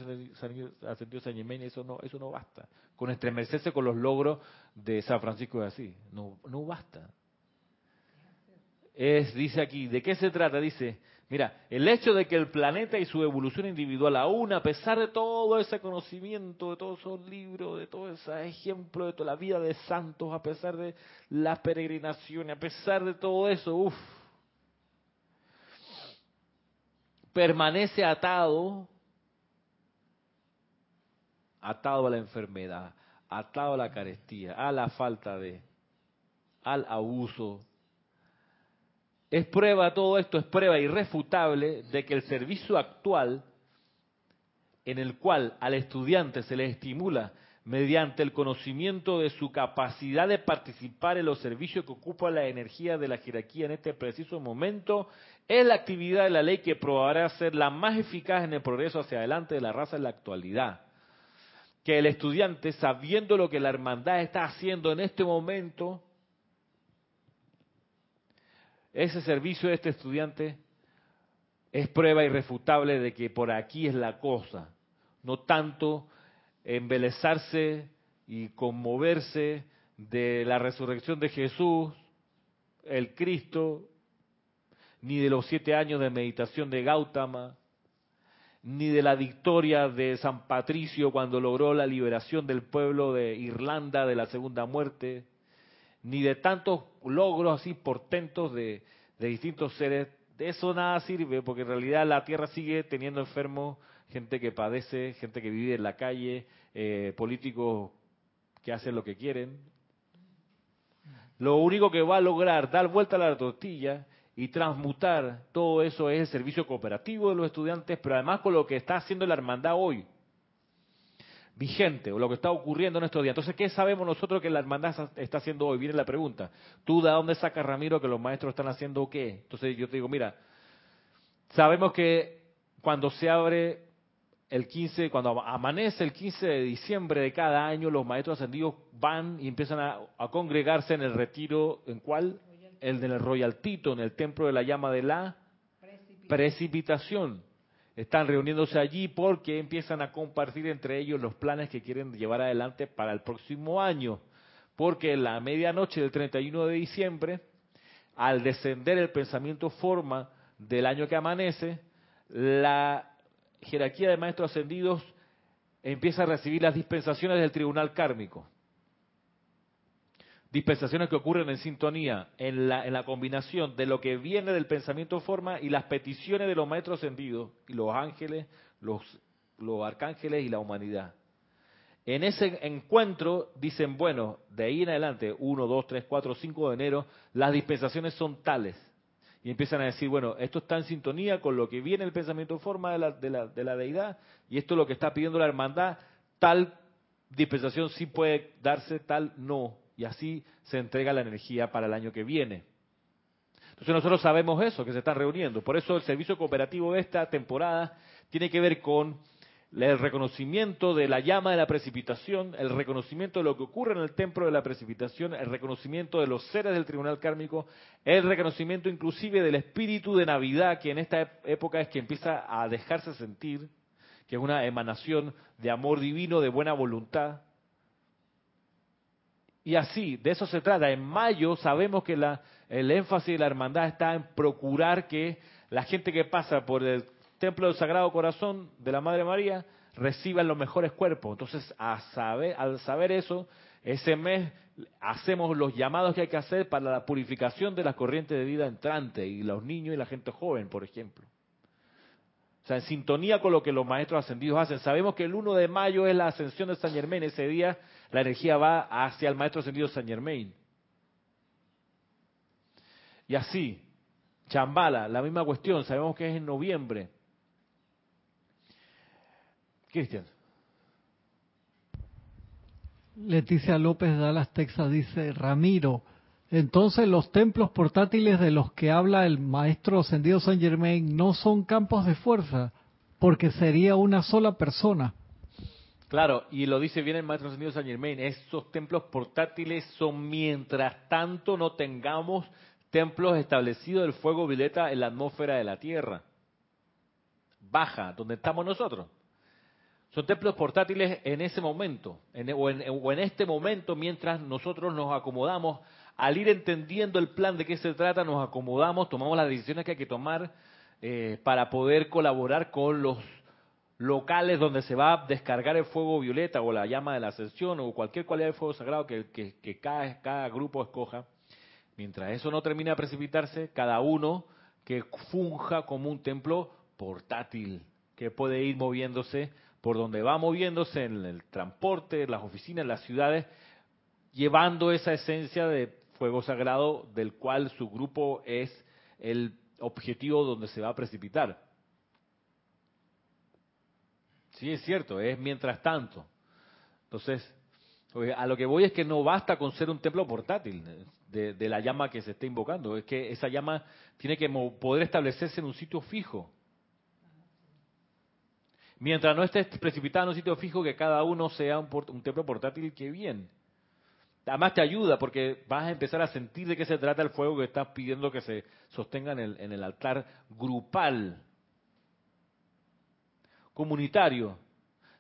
Ascendido San Germain, eso no, eso no basta. Con estremecerse con los logros de San Francisco es así, no, no basta es, dice aquí, ¿de qué se trata? Dice, mira, el hecho de que el planeta y su evolución individual aún, a pesar de todo ese conocimiento, de todos esos libros, de todos esos ejemplos, de toda la vida de santos, a pesar de las peregrinaciones, a pesar de todo eso, uff, permanece atado, atado a la enfermedad, atado a la carestía, a la falta de, al abuso, es prueba, todo esto es prueba irrefutable de que el servicio actual, en el cual al estudiante se le estimula mediante el conocimiento de su capacidad de participar en los servicios que ocupa la energía de la jerarquía en este preciso momento, es la actividad de la ley que probará ser la más eficaz en el progreso hacia adelante de la raza en la actualidad. Que el estudiante, sabiendo lo que la hermandad está haciendo en este momento, ese servicio de este estudiante es prueba irrefutable de que por aquí es la cosa, no tanto embelezarse y conmoverse de la resurrección de Jesús, el Cristo, ni de los siete años de meditación de Gautama, ni de la victoria de San Patricio cuando logró la liberación del pueblo de Irlanda de la segunda muerte, ni de tantos logros así portentos de, distintos seres. De eso nada sirve, porque en realidad la Tierra sigue teniendo enfermos, gente que padece, gente que vive en la calle, eh, políticos que hacen lo que quieren. Lo único que va a lograr dar vuelta a la tortilla y transmutar todo eso es el servicio cooperativo de los estudiantes, pero además con lo que está haciendo la hermandad hoy vigente o lo que está ocurriendo en estos días. Entonces, ¿qué sabemos nosotros que la hermandad está haciendo hoy? Viene la pregunta. ¿Tú de dónde sacas, Ramiro, que los maestros están haciendo qué? Entonces yo te digo, mira, sabemos que cuando se abre el 15, cuando amanece el 15 de diciembre de cada año, los maestros ascendidos van y empiezan a, congregarse en el retiro, ¿en cuál? El del Royal Tito, en el templo de la llama de la precipitación. están reuniéndose allí porque empiezan a compartir entre ellos los planes que quieren llevar adelante para el próximo año. Porque en la medianoche del 31 de diciembre, al descender el pensamiento forma del año que amanece, la jerarquía de maestros ascendidos empieza a recibir las dispensaciones del tribunal kármico dispensaciones que ocurren en sintonía, en la, en la combinación de lo que viene del pensamiento forma y las peticiones de los maestros ascendidos y los ángeles, los, los arcángeles y la humanidad. En ese encuentro dicen, bueno, de ahí en adelante, 1, 2, 3, 4, 5 de enero, las dispensaciones son tales. Y empiezan a decir, bueno, esto está en sintonía con lo que viene el pensamiento forma de la, de la, de la deidad y esto es lo que está pidiendo la hermandad, tal dispensación sí puede darse, tal no y así se entrega la energía para el año que viene. Entonces nosotros sabemos eso, que se está reuniendo. Por eso el servicio cooperativo de esta temporada tiene que ver con el reconocimiento de la llama de la precipitación, el reconocimiento de lo que ocurre en el templo de la precipitación, el reconocimiento de los seres del tribunal kármico, el reconocimiento inclusive del espíritu de Navidad, que en esta época es que empieza a dejarse sentir, que es una emanación de amor divino, de buena voluntad, y así, de eso se trata. En mayo sabemos que la, el énfasis de la hermandad está en procurar que la gente que pasa por el Templo del Sagrado Corazón de la Madre María reciban los mejores cuerpos. Entonces, a saber, al saber eso, ese mes hacemos los llamados que hay que hacer para la purificación de las corrientes de vida entrante y los niños y la gente joven, por ejemplo. O sea, en sintonía con lo que los maestros ascendidos hacen. Sabemos que el 1 de mayo es la ascensión de San Germain. Ese día la energía va hacia el maestro ascendido San Germain. Y así, Chambala, la misma cuestión. Sabemos que es en noviembre. Cristian. Leticia López de Dallas, Texas dice, Ramiro, entonces los templos portátiles de los que habla el maestro ascendido San Germain no son campos de fuerza, porque sería una sola persona. Claro, y lo dice bien el maestro ascendido San Germain, esos templos portátiles son mientras tanto no tengamos templos establecidos del fuego violeta en la atmósfera de la Tierra. Baja, donde estamos nosotros. Son templos portátiles en ese momento, o, en, este momento, mientras nosotros nos acomodamos, al ir entendiendo el plan de qué se trata, nos acomodamos, tomamos las decisiones que hay que tomar eh, para poder colaborar con los locales donde se va a descargar el fuego violeta o la llama de la ascensión o cualquier cualidad de fuego sagrado que, cada, grupo escoja. Mientras eso no termine de precipitarse, cada uno que funja como un templo portátil, que puede ir moviéndose por donde va moviéndose en el transporte, las oficinas, las ciudades, llevando esa esencia de fuego sagrado del cual su grupo es el objetivo donde se va a precipitar. Sí, es cierto, es mientras tanto. Entonces, a lo que voy es que no basta con ser un templo portátil de, la llama que se está invocando, es que esa llama tiene que poder establecerse en un sitio fijo. Mientras no estés precipitado en un sitio fijo, que cada uno sea un, templo portátil, que bien. Además te ayuda porque vas a empezar a sentir de qué se trata el fuego que estás pidiendo que se sostenga en el, en el altar grupal, comunitario,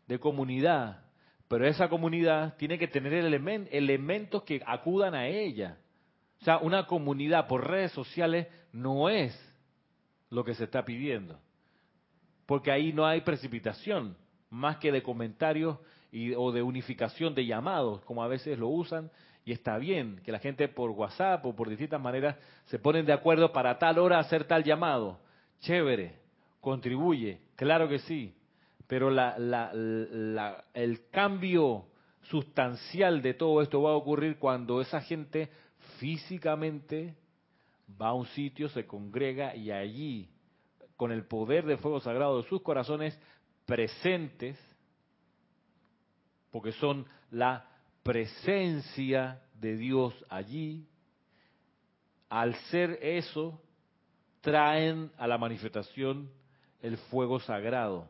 de comunidad. Pero esa comunidad tiene que tener elementos que acudan a ella. O sea, una comunidad por redes sociales no es lo que se está pidiendo porque ahí no hay precipitación, más que de comentarios y, o de unificación de llamados, como a veces lo usan, y está bien que la gente por WhatsApp o por distintas maneras se ponen de acuerdo para tal hora hacer tal llamado. Chévere, contribuye, claro que sí, pero el cambio sustancial de todo esto va a ocurrir cuando esa gente físicamente va a un sitio, se congrega y allí con el poder del fuego sagrado de sus corazones presentes, porque son la presencia de Dios allí, al ser eso, traen a la manifestación el fuego sagrado.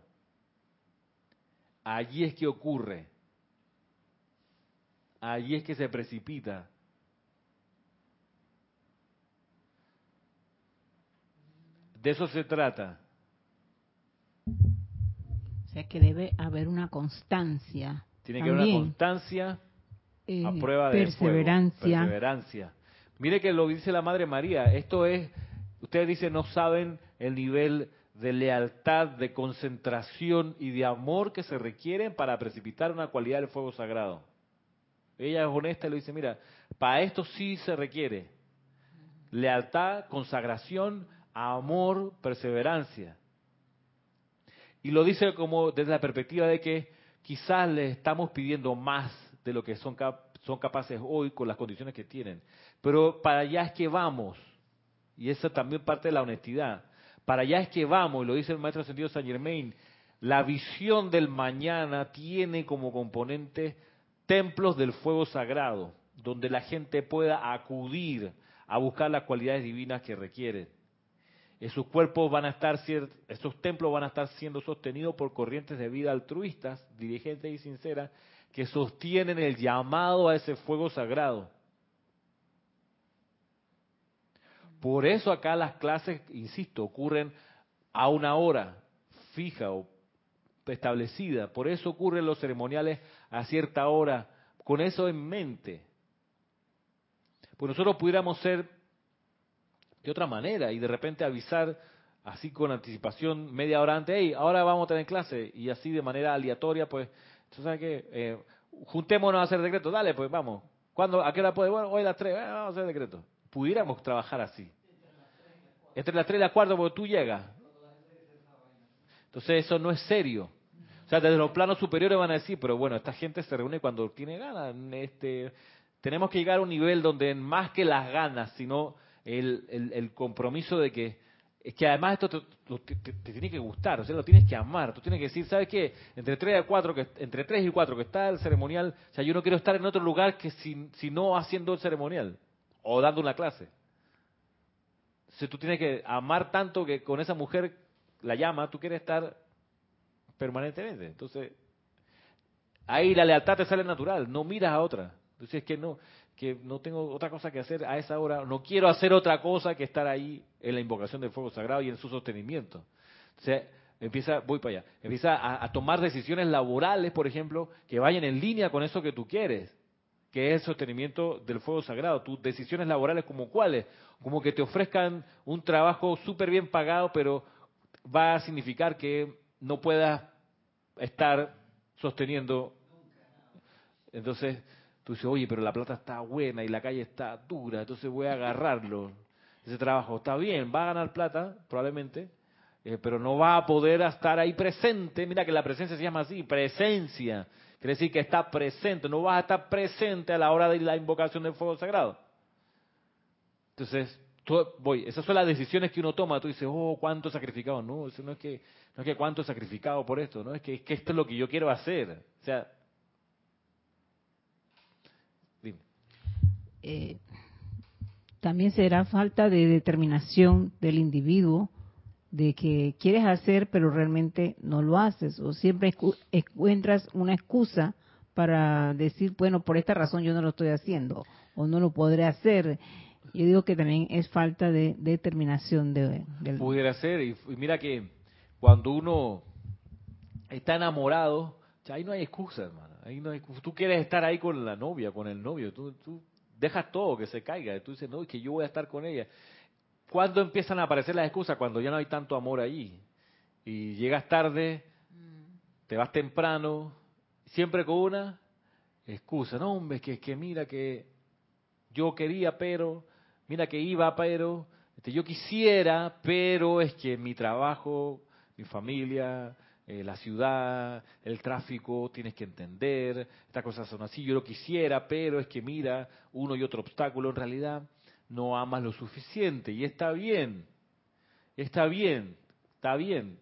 Allí es que ocurre, allí es que se precipita De eso se trata. O sea que debe haber una constancia. Tiene que haber una constancia eh, a prueba de perseverancia. perseverancia. Mire que lo dice la Madre María. Esto es, ustedes dicen, no saben el nivel de lealtad, de concentración y de amor que se requieren para precipitar una cualidad del fuego sagrado. Ella es honesta y le dice, mira, para esto sí se requiere lealtad, consagración, amor, perseverancia. Y lo dice como desde la perspectiva de que quizás le estamos pidiendo más de lo que son, son capaces hoy con las condiciones que tienen. Pero para allá es que vamos. Y esa también parte de la honestidad. Para allá es que vamos, y lo dice el maestro sentido San Germain, la visión del mañana tiene como componente templos del fuego sagrado, donde la gente pueda acudir a buscar las cualidades divinas que requieren. Esos cuerpos van a estar, esos templos van a estar siendo sostenidos por corrientes de vida altruistas, dirigentes y sinceras, que sostienen el llamado a ese fuego sagrado. Por eso acá las clases, insisto, ocurren a una hora fija o establecida. Por eso ocurren los ceremoniales a cierta hora, con eso en mente. Pues nosotros pudiéramos ser de otra manera y de repente avisar así con anticipación, media hora antes, hey, ahora vamos a tener clase, y así de manera aleatoria, pues, ¿tú sabes qué? Eh, juntémonos a hacer decreto, dale, pues vamos. ¿Cuándo, ¿A qué hora puede? Bueno, hoy a las 3, vamos a hacer decreto. Pudiéramos trabajar así. Entre las 3 y las 4, porque tú llegas. Entonces eso no es serio. O sea, desde los planos superiores van a decir, pero bueno, esta gente se reúne cuando tiene ganas. Este, tenemos que llegar a un nivel donde más que las ganas, sino el, el, compromiso de que es que además esto te, te, tiene que gustar, o sea, lo tienes que amar. Tú tienes que decir, ¿sabes qué? Entre 3 y 4, que, entre 3 y 4 que está el ceremonial, o sea, yo no quiero estar en otro lugar que si, si no haciendo el ceremonial o dando una clase. O sea, tú tienes que amar tanto que con esa mujer la llama, tú quieres estar permanentemente. Entonces, ahí la lealtad te sale natural, no miras a otra. Entonces es que no, que no tengo otra cosa que hacer a esa hora, no quiero hacer otra cosa que estar ahí en la invocación del fuego sagrado y en su sostenimiento. Entonces, empieza, voy para allá, empieza a, a, tomar decisiones laborales, por ejemplo, que vayan en línea con eso que tú quieres, que es el sostenimiento del fuego sagrado. Tus decisiones laborales como cuáles, como que te ofrezcan un trabajo súper bien pagado, pero va a significar que no puedas estar sosteniendo. Entonces, tú dices, oye, pero la plata está buena y la calle está dura, entonces voy a agarrarlo. Ese trabajo está bien, va a ganar plata, probablemente, eh, pero no va a poder estar ahí presente. Mira que la presencia se llama así, presencia. Quiere decir que está presente, no vas a estar presente a la hora de la invocación del fuego sagrado. Entonces, voy, esas son las decisiones que uno toma. Tú dices, oh, cuánto sacrificado. No, eso no es que, no es que cuánto sacrificado por esto, no es que, es que esto es lo que yo quiero hacer. O sea, dime. Eh, también será falta de determinación del individuo de que quieres hacer pero realmente no lo haces o siempre encuentras una excusa para decir bueno por esta razón yo no lo estoy haciendo o no lo podré hacer yo digo que también es falta de determinación de, del... Pudiera ser, y, mira que cuando uno está enamorado, ahí no hay excusa, hermano. Ahí no tú quieres estar ahí con la novia, con el novio, tú, tú dejas todo que se caiga, tú dices, no, es que yo voy a estar con ella. ¿Cuándo empiezan a aparecer las excusas? Cuando ya no hay tanto amor ahí. Y llegas tarde, te vas temprano, siempre con una excusa. No, hombre, que es que mira que yo quería, pero mira que iba, pero este, yo quisiera, pero es que mi trabajo, mi familia, eh, la ciudad, el tráfico, tienes que entender, estas cosas son así, yo lo quisiera, pero es que mira, uno y otro obstáculo, en realidad no amas lo suficiente y está bien, está bien, está bien,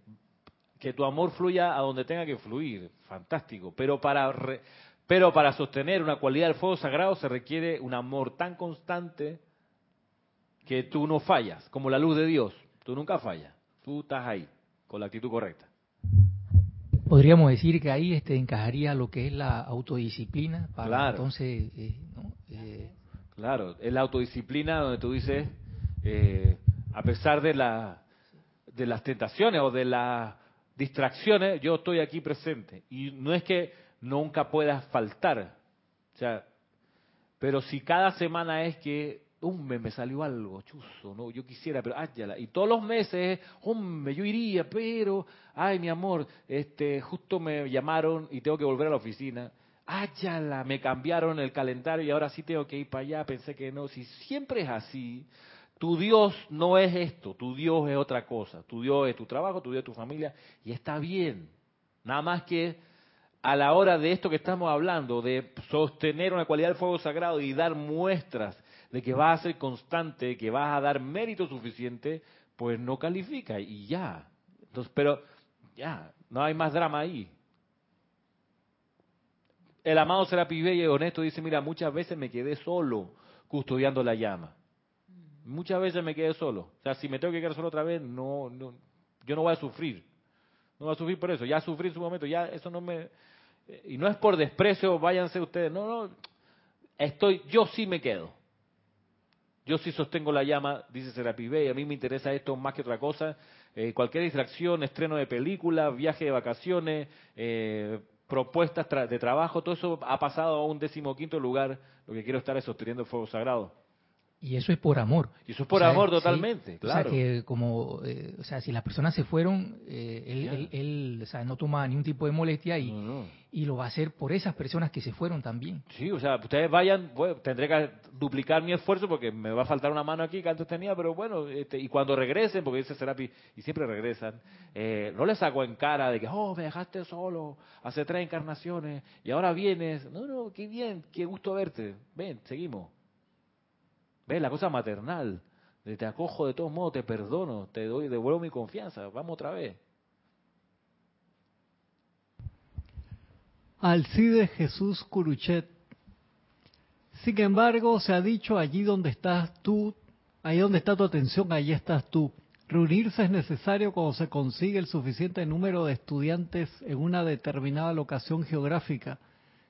que tu amor fluya a donde tenga que fluir, fantástico, pero para, pero para sostener una cualidad del fuego sagrado se requiere un amor tan constante, que tú no fallas, como la luz de Dios. Tú nunca fallas. Tú estás ahí, con la actitud correcta. Podríamos decir que ahí este, encajaría lo que es la autodisciplina para entonces... Eh, eh, claro, es la autodisciplina donde tú dices, eh, a pesar de, la, de las tentaciones o de las distracciones, yo estoy aquí presente. Y no es que nunca puedas faltar. O sea, pero si cada semana es que hombre, me salió algo, chuzo, no, yo quisiera, pero áyala. Y todos los meses, hombre, yo iría, pero, ay, mi amor, este, justo me llamaron y tengo que volver a la oficina. Áyala, me cambiaron el calendario y ahora sí tengo que ir para allá, pensé que no. Si siempre es así, tu Dios no es esto, tu Dios es otra cosa. Tu Dios es tu trabajo, tu Dios es tu familia, y está bien. Nada más que a la hora de esto que estamos hablando, de sostener una cualidad del fuego sagrado y dar muestras de que vas a ser constante, que vas a dar mérito suficiente, pues no califica y ya. Entonces, pero ya, no hay más drama ahí. El amado Serapi y honesto dice, mira, muchas veces me quedé solo custodiando la llama. Muchas veces me quedé solo. O sea, si me tengo que quedar solo otra vez, no, no, yo no voy a sufrir. No voy a sufrir por eso. Ya sufrí en su momento, ya eso no me... Y no es por desprecio, váyanse ustedes. No, no. Estoy, yo sí me quedo. Yo sí sostengo la llama, dice Serapi y a mí me interesa esto más que otra cosa. Eh, cualquier distracción, estreno de película, viaje de vacaciones, eh, propuestas de trabajo, todo eso ha pasado a un decimoquinto lugar. Lo que quiero estar es sosteniendo el fuego sagrado. Y eso es por amor. Y eso es por amor totalmente, claro. O sea, que como, eh, o sea, si las personas se fueron, eh, él, él, o sea, no toma ningún tipo de molestia y, y lo va a hacer por esas personas que se fueron también. Sí, o sea, ustedes vayan, tendré que duplicar mi esfuerzo porque me va a faltar una mano aquí que antes tenía, pero bueno, este, y cuando regresen, porque dice Serapi, y siempre regresan, eh, no les hago en cara de que, oh, me dejaste solo hace tres encarnaciones y ahora vienes. No, no, qué bien, qué gusto verte. Ven, seguimos. Ves la cosa maternal. Te acojo de todos modos, te perdono, te doy, devuelvo mi confianza. Vamos otra vez. Alcide Jesús Curuchet. Sin embargo, se ha dicho allí donde estás tú, ahí donde está tu atención, allí estás tú. Reunirse es necesario cuando se consigue el suficiente número de estudiantes en una determinada locación geográfica.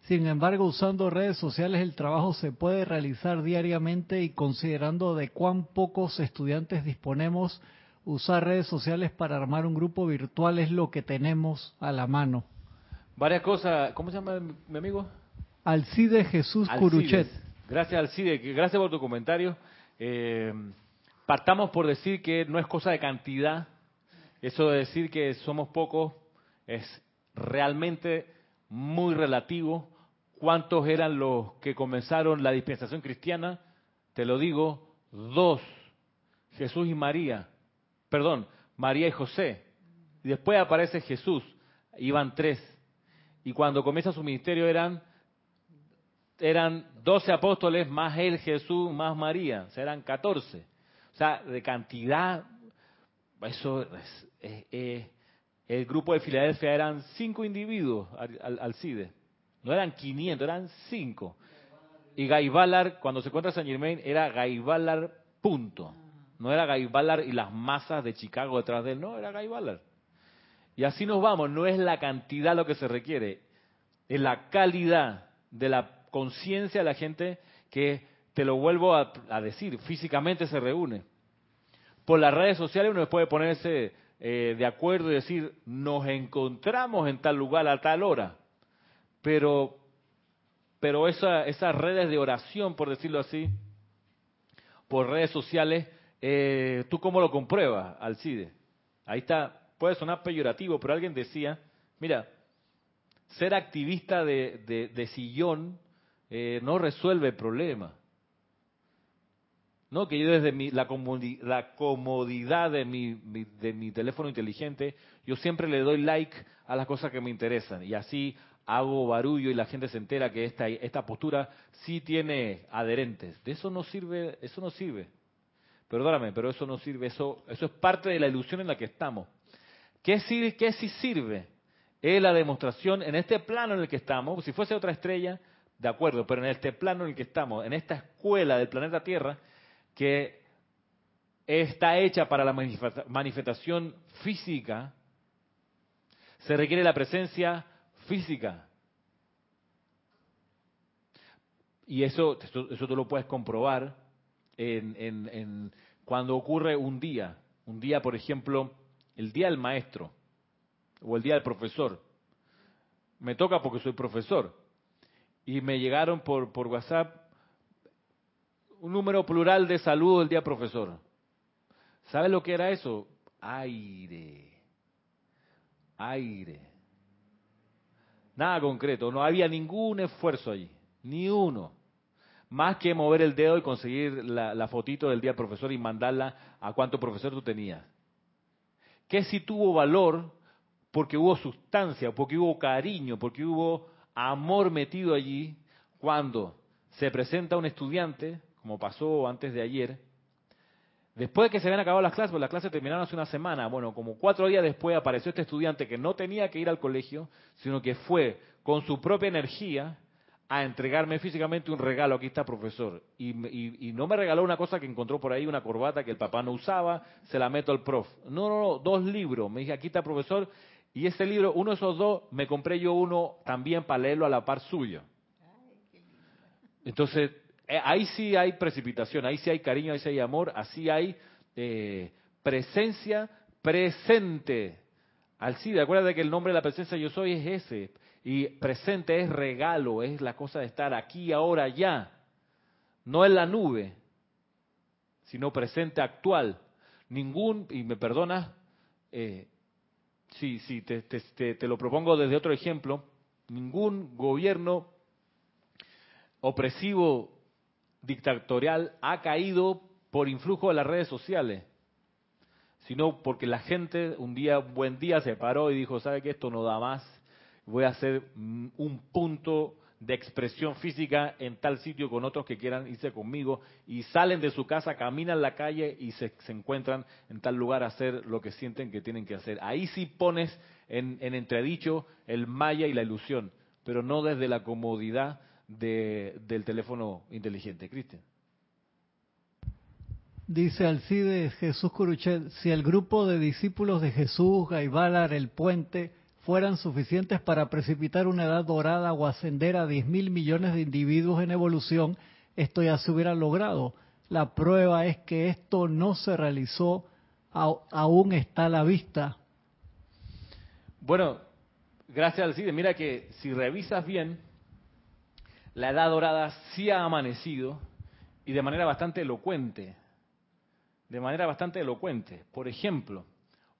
Sin embargo, usando redes sociales el trabajo se puede realizar diariamente y considerando de cuán pocos estudiantes disponemos, usar redes sociales para armar un grupo virtual es lo que tenemos a la mano. Varias cosas. ¿Cómo se llama mi amigo? Alcide Jesús Curuchet. Gracias, Alcide. Gracias por tu comentario. Eh, partamos por decir que no es cosa de cantidad. Eso de decir que somos pocos es realmente muy relativo ¿Cuántos eran los que comenzaron la dispensación cristiana? Te lo digo, dos, Jesús y María. Perdón, María y José. Y después aparece Jesús, iban tres. Y cuando comienza su ministerio eran eran doce apóstoles más él, Jesús, más María, o sea, eran catorce. O sea, de cantidad, eso es, el grupo de Filadelfia eran cinco individuos al CIDE. No eran 500, eran 5. Y Gaibalar, cuando se encuentra San Germain, era Gaibalar punto. No era Gaibalar y las masas de Chicago detrás de él, no, era Gaibalar. Y así nos vamos, no es la cantidad lo que se requiere, es la calidad de la conciencia de la gente que, te lo vuelvo a, decir, físicamente se reúne. Por las redes sociales uno puede ponerse eh, de acuerdo y decir, nos encontramos en tal lugar a tal hora. Pero, pero esas redes de oración, por decirlo así, por redes sociales, eh, ¿tú cómo lo compruebas, Alcide? Ahí está, puede sonar peyorativo, pero alguien decía, mira, ser activista de, sillón eh, no resuelve el problema. No, que yo desde mi, la, la comodidad de mi, de mi teléfono inteligente, yo siempre le doy like a las cosas que me interesan. Y así hago barullo y la gente se entera que esta, esta postura sí tiene adherentes. De eso no sirve, eso no sirve. Perdóname, pero eso no sirve, eso, eso es parte de la ilusión en la que estamos. ¿Qué sí, qué sí sirve? Es la demostración en este plano en el que estamos, si fuese otra estrella, de acuerdo, pero en este plano en el que estamos, en esta escuela del planeta Tierra, que está hecha para la manifestación física, se requiere la presencia física. Y eso, eso, tú lo puedes comprobar en, cuando ocurre un día. Un día, por ejemplo, el día del maestro o el día del profesor. Me toca porque soy profesor. Y me llegaron por, por WhatsApp un número plural de saludos del día profesor. ¿Sabes lo que era eso? Aire. Aire. Nada concreto, no había ningún esfuerzo allí, ni uno. Más que mover el dedo y conseguir la, fotito del día profesor y mandarla a cuánto profesor tú tenías. Que si tuvo valor porque hubo sustancia, porque hubo cariño, porque hubo amor metido allí, cuando se presenta un estudiante, como pasó antes de ayer, Después de que se habían acabado las clases, pues las clases terminaron hace una semana, bueno, como cuatro días después apareció este estudiante que no tenía que ir al colegio, sino que fue con su propia energía a entregarme físicamente un regalo. Aquí está, profesor. Y, no me regaló una cosa que encontró por ahí, una corbata que el papá no usaba, se la meto al prof. No, no, no, dos libros. Me dije, aquí está, profesor. Y ese libro, uno de esos dos, me compré yo uno también para leerlo a la par suyo. Entonces, ahí sí hay precipitación, ahí sí hay cariño, ahí sí hay amor, así hay eh, presencia presente. Alcide, acuérdate que el nombre de la presencia yo soy es ese. Y presente es regalo, es la cosa de estar aquí, ahora, ya. No en la nube. sino presente actual. Ningún, y me perdonas, eh, si, te, te, te lo propongo desde otro ejemplo, ningún gobierno opresivo, dictatorial, ha caído por influjo de las redes sociales, sino porque la gente un día, buen día, se paró y dijo, ¿sabe que esto no da más? Voy a hacer mm, un punto de expresión física en tal sitio con otros que quieran irse conmigo y salen de su casa, caminan la calle y se, encuentran en tal lugar a hacer lo que sienten que tienen que hacer. Ahí sí pones en, en entredicho el maya y la ilusión, pero no desde la comodidad de, del teléfono inteligente. Cristian. Dice Alcides Jesús Curuchet, si el grupo de discípulos de Jesús, Gaibalar, el puente, fueran suficientes para precipitar una edad dorada o ascender a 10 mil millones de individuos en evolución, esto ya se hubiera logrado. La prueba es que esto no se realizó, aún está a la vista. Bueno, gracias Alcide. Mira que si revisas bien, la edad dorada sí ha amanecido y de manera bastante elocuente. De manera bastante elocuente. Por ejemplo,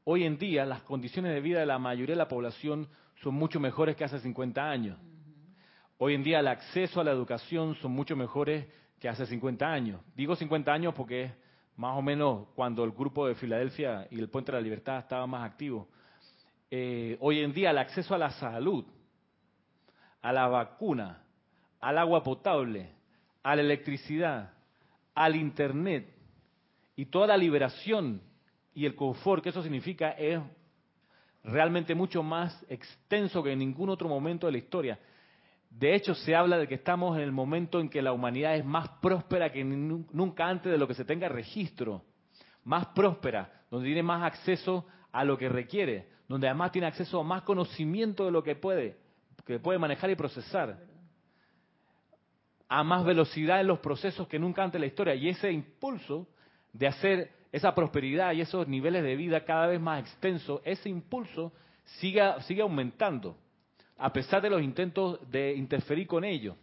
Hoy en día las condiciones de vida de la mayoría de la población son mucho mejores que hace 50 años. Hoy en día el acceso a la educación son mucho mejores que hace 50 años. Digo 50 años porque es más o menos cuando el grupo de Filadelfia y el Puente de la Libertad estaba más activo. Eh, hoy en día el acceso a la salud, a la vacuna, al agua potable, a la electricidad, al Internet y toda la liberación y el confort que eso significa es realmente mucho más extenso que en ningún otro momento de la historia. De hecho, se habla de que estamos en el momento en que la humanidad es más próspera que nunca antes de lo que se tenga registro. Más próspera, donde tiene más acceso a lo que requiere, donde además tiene acceso a más conocimiento de lo que puede, que puede manejar y procesar. A más velocidad en los procesos que nunca antes de la historia. Y ese impulso de hacer esa prosperidad y esos niveles de vida cada vez más extensos, ese impulso siga, sigue aumentando, a pesar de los intentos de interferir con ello.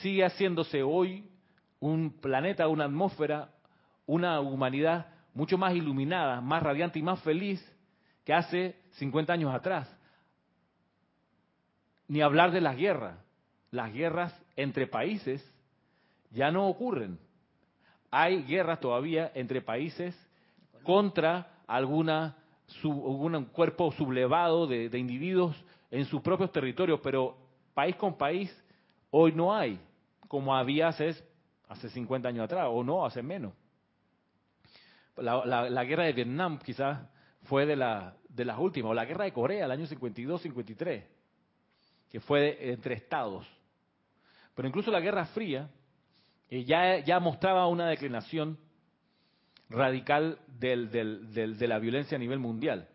Sigue haciéndose hoy un planeta, una atmósfera, una humanidad mucho más iluminada, más radiante y más feliz que hace 50 años atrás. Ni hablar de las guerras. Las guerras entre países ya no ocurren hay guerras todavía entre países contra alguna algún cuerpo sublevado de, de individuos en sus propios territorios, pero país con país hoy no hay, como había hace, hace 50 años atrás, o no, hace menos. La, guerra de Vietnam quizás fue de, la, de las últimas, o la guerra de Corea, el año 52-53, que fue entre estados. Pero incluso la Guerra Fría ya, ya mostraba una declinación radical de la violencia a nivel mundial.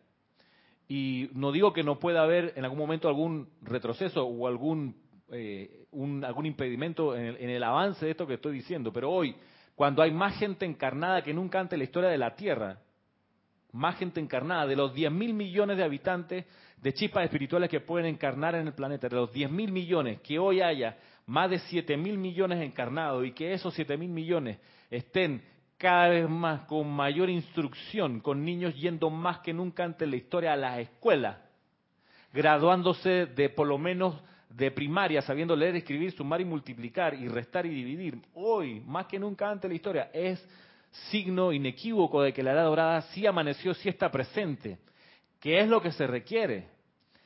Y no digo que no pueda haber en algún momento algún retroceso o algún, eh, algún impedimento en el, en el, avance de esto que estoy diciendo, pero hoy, cuando hay más gente encarnada que nunca antes en la historia de la Tierra, más gente encarnada, de los 10 mil millones de habitantes de chispas espirituales que pueden encarnar en el planeta, de los 10 mil millones que hoy haya más de 7 mil millones encarnados y que esos 7 mil millones estén cada vez más con mayor instrucción, con niños yendo más que nunca antes en la historia a las escuelas, graduándose de por lo menos de primaria, sabiendo leer, escribir, sumar y multiplicar y restar y dividir, hoy, más que nunca antes en la historia, es signo inequívoco de que la edad dorada sí amaneció, sí está presente. ¿Qué es lo que se requiere?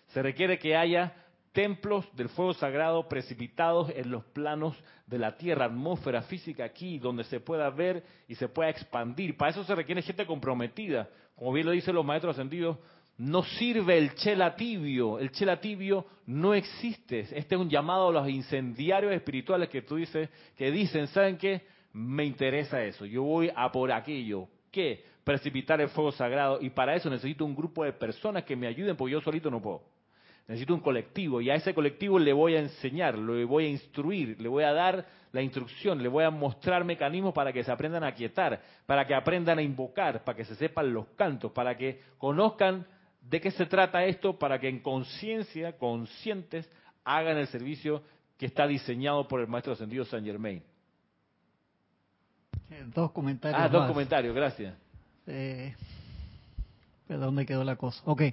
Se requiere que haya templos del fuego sagrado precipitados en los planos de la tierra, atmósfera física aquí, donde se pueda ver y se pueda expandir. Para eso se requiere gente comprometida. Como bien lo dicen los maestros ascendidos, no sirve el chela tibio, el chela tibio no existe. Este es un llamado a los incendiarios espirituales que tú dices, que dicen, ¿saben qué? Me interesa eso, yo voy a por aquello. ¿Qué? Precipitar el fuego sagrado y para eso necesito un grupo de personas que me ayuden porque yo solito no puedo. Necesito un colectivo y a ese colectivo le voy a enseñar, le voy a instruir, le voy a dar la instrucción, le voy a mostrar mecanismos para que se aprendan a quietar, para que aprendan a invocar, para que se sepan los cantos, para que conozcan de qué se trata esto, para que en conciencia, conscientes, hagan el servicio que está diseñado por el Maestro Ascendido San Germain. Eh, dos comentarios. Ah, dos más. comentarios, gracias. Eh, ¿De dónde quedó la cosa? Ok.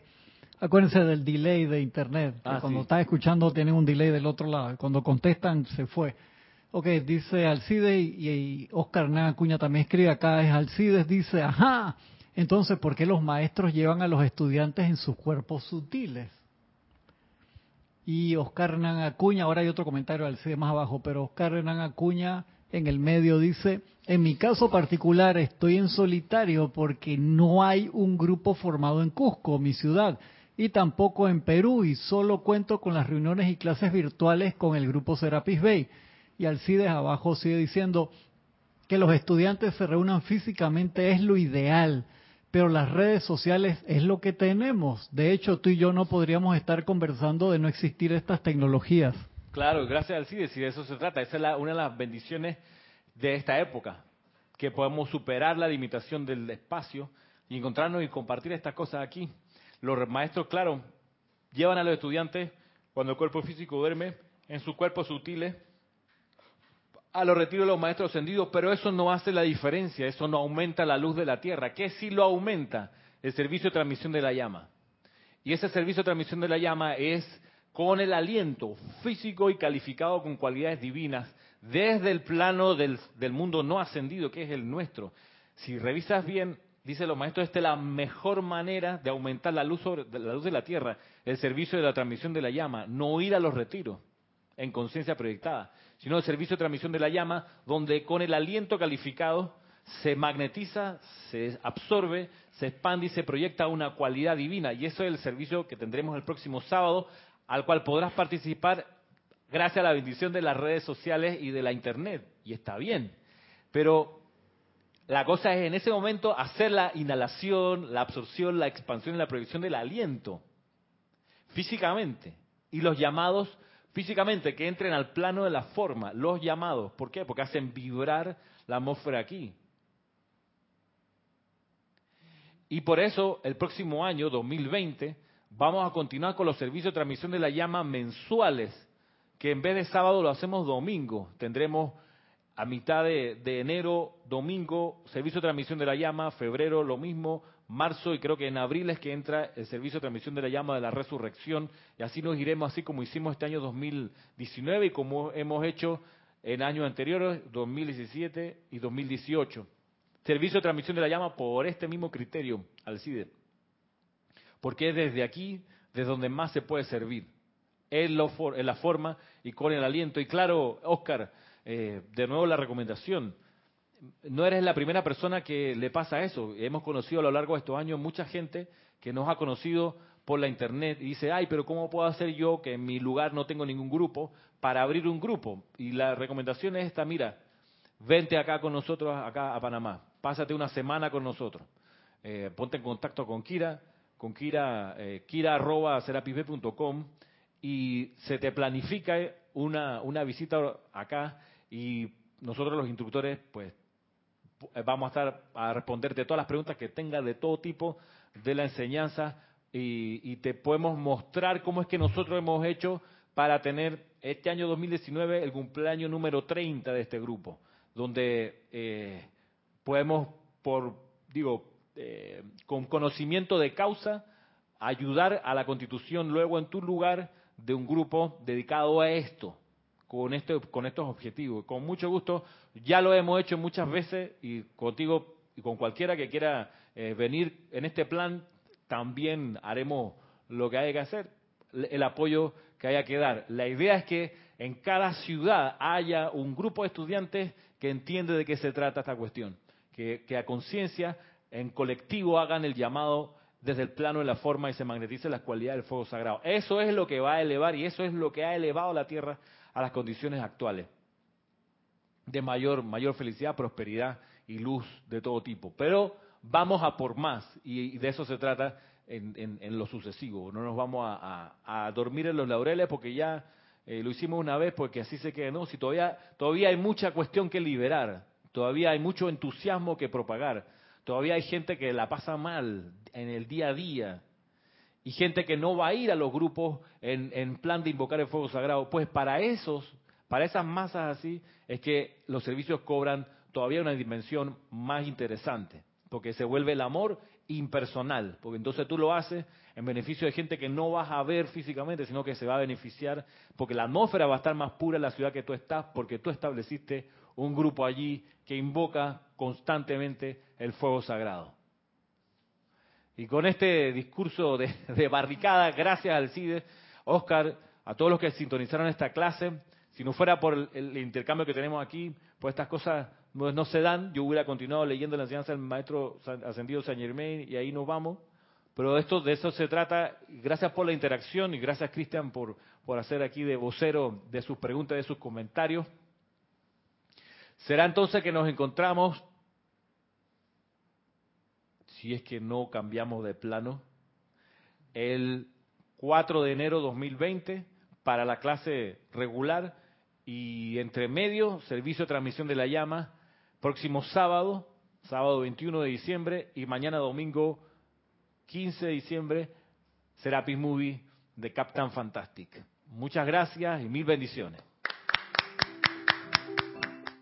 Acuérdense del delay de internet. que Ah, cuando sí. estás escuchando tienen un delay del otro lado. Cuando contestan se fue. Ok, dice Alcides y, y Oscar Hernán Acuña también escribe acá. Es Alcides dice, ajá. Entonces, ¿por qué los maestros llevan a los estudiantes en sus cuerpos sutiles? Y Oscar Hernán Acuña, ahora hay otro comentario al CD más abajo, pero Oscar Hernán Acuña en el medio dice, en mi caso particular estoy en solitario porque no hay un grupo formado en Cusco, mi ciudad, y tampoco en Perú, y solo cuento con las reuniones y clases virtuales con el grupo Serapis Bay. Y Alcides abajo sigue diciendo que los estudiantes se reúnan físicamente es lo ideal, pero las redes sociales es lo que tenemos. De hecho, tú y yo no podríamos estar conversando de no existir estas tecnologías. Claro, gracias al CIDES, y de eso se trata. Esa es la- una de las bendiciones de esta época, que podemos superar la limitación del espacio y encontrarnos y compartir estas cosas aquí. Los maestros, claro, llevan a los estudiantes, cuando el cuerpo físico duerme, en sus cuerpos sutiles, a los retiros de los maestros ascendidos, pero eso no hace la diferencia, eso no aumenta la luz de la tierra. ¿Qué sí lo aumenta? El servicio de transmisión de la llama. Y ese servicio de transmisión de la llama es con el aliento físico y calificado con cualidades divinas desde el plano del, del mundo no ascendido, que es el nuestro. Si revisas bien, dice los maestros, esta es la mejor manera de aumentar la luz, sobre, la luz de la tierra, el servicio de la transmisión de la llama, no ir a los retiros en conciencia proyectada, sino el servicio de transmisión de la llama, donde con el aliento calificado se magnetiza, se absorbe, se expande y se proyecta una cualidad divina. Y eso es el servicio que tendremos el próximo sábado, al cual podrás participar gracias a la bendición de las redes sociales y de la internet. Y está bien. Pero la cosa es en ese momento hacer la inhalación, la absorción, la expansión y la proyección del aliento físicamente. Y los llamados físicamente que entren al plano de la forma, los llamados. ¿Por qué? Porque hacen vibrar la atmósfera aquí. Y por eso el próximo año, 2020, vamos a continuar con los servicios de transmisión de la llama mensuales, que en vez de sábado lo hacemos domingo. Tendremos a mitad de, enero, domingo, servicio de transmisión de la llama, febrero lo mismo, marzo y creo que en abril es que entra el servicio de transmisión de la llama de la resurrección y así nos iremos así como hicimos este año 2019 y como hemos hecho en años anteriores, 2017 y 2018. Servicio de transmisión de la llama por este mismo criterio, Alcide. Porque es desde aquí, desde donde más se puede servir. En, lo for- en la forma y con el aliento. Y claro, Oscar, eh, de nuevo la recomendación. No eres la primera persona que le pasa eso. Hemos conocido a lo largo de estos años mucha gente que nos ha conocido por la internet y dice, ay, pero ¿cómo puedo hacer yo que en mi lugar no tengo ningún grupo para abrir un grupo? Y la recomendación es esta, mira, vente acá con nosotros, acá a Panamá, pásate una semana con nosotros, Eh, ponte en contacto con Kira, con Kira, eh, kira.serapisb.com y se te planifica una, una visita acá y nosotros los instructores pues pu- vamos a estar a responderte todas las preguntas que tengas de todo tipo de la enseñanza y, y te podemos mostrar cómo es que nosotros hemos hecho para tener este año 2019 el cumpleaños número 30 de este grupo, donde eh, podemos, por digo, eh, con conocimiento de causa, ayudar a la constitución luego en tu lugar de un grupo dedicado a esto, con, este, con estos objetivos. Con mucho gusto, ya lo hemos hecho muchas veces y contigo y con cualquiera que quiera eh, venir en este plan, también haremos lo que haya que hacer, el apoyo que haya que dar. La idea es que en cada ciudad haya un grupo de estudiantes que entiende de qué se trata esta cuestión, que, que a conciencia, en colectivo, hagan el llamado desde el plano de la forma y se magneticen las cualidades del fuego sagrado. Eso es lo que va a elevar y eso es lo que ha elevado la Tierra a las condiciones actuales de mayor, mayor felicidad, prosperidad y luz de todo tipo. Pero vamos a por más y, de eso se trata en, en- lo sucesivo. No nos vamos a, a- a dormir en los laureles porque ya eh, lo hicimos una vez porque así se queda. No, si todavía, todavía hay mucha cuestión que liberar, todavía hay mucho entusiasmo que propagar, todavía hay gente que la pasa mal en el día a día y gente que no va a ir a los grupos en, en plan de invocar el fuego sagrado. Pues para esos, para esas masas así, es que los servicios cobran todavía una dimensión más interesante, porque se vuelve el amor impersonal, porque entonces tú lo haces en beneficio de gente que no vas a ver físicamente, sino que se va a beneficiar, porque la atmósfera va a estar más pura en la ciudad que tú estás, porque tú estableciste un grupo allí que invoca constantemente el fuego sagrado. Y con este discurso de, barricada, gracias al CIDE, Oscar, a todos los que sintonizaron esta clase, si no fuera por el, intercambio que tenemos aquí, pues estas cosas no, no, se dan. Yo hubiera continuado leyendo la enseñanza del maestro ascendido Saint Germain y ahí nos vamos. Pero esto, de eso se trata. Gracias por la interacción y gracias, Cristian, por, por hacer aquí de vocero de sus preguntas, de sus comentarios. Será entonces que nos encontramos, si es que no cambiamos de plano, el 4 de enero 2020 para la clase regular y entre medio, servicio de transmisión de la llama, próximo sábado, sábado 21 de diciembre y mañana domingo 15 de diciembre, Serapis Movie de Captain Fantastic. Muchas gracias y mil bendiciones.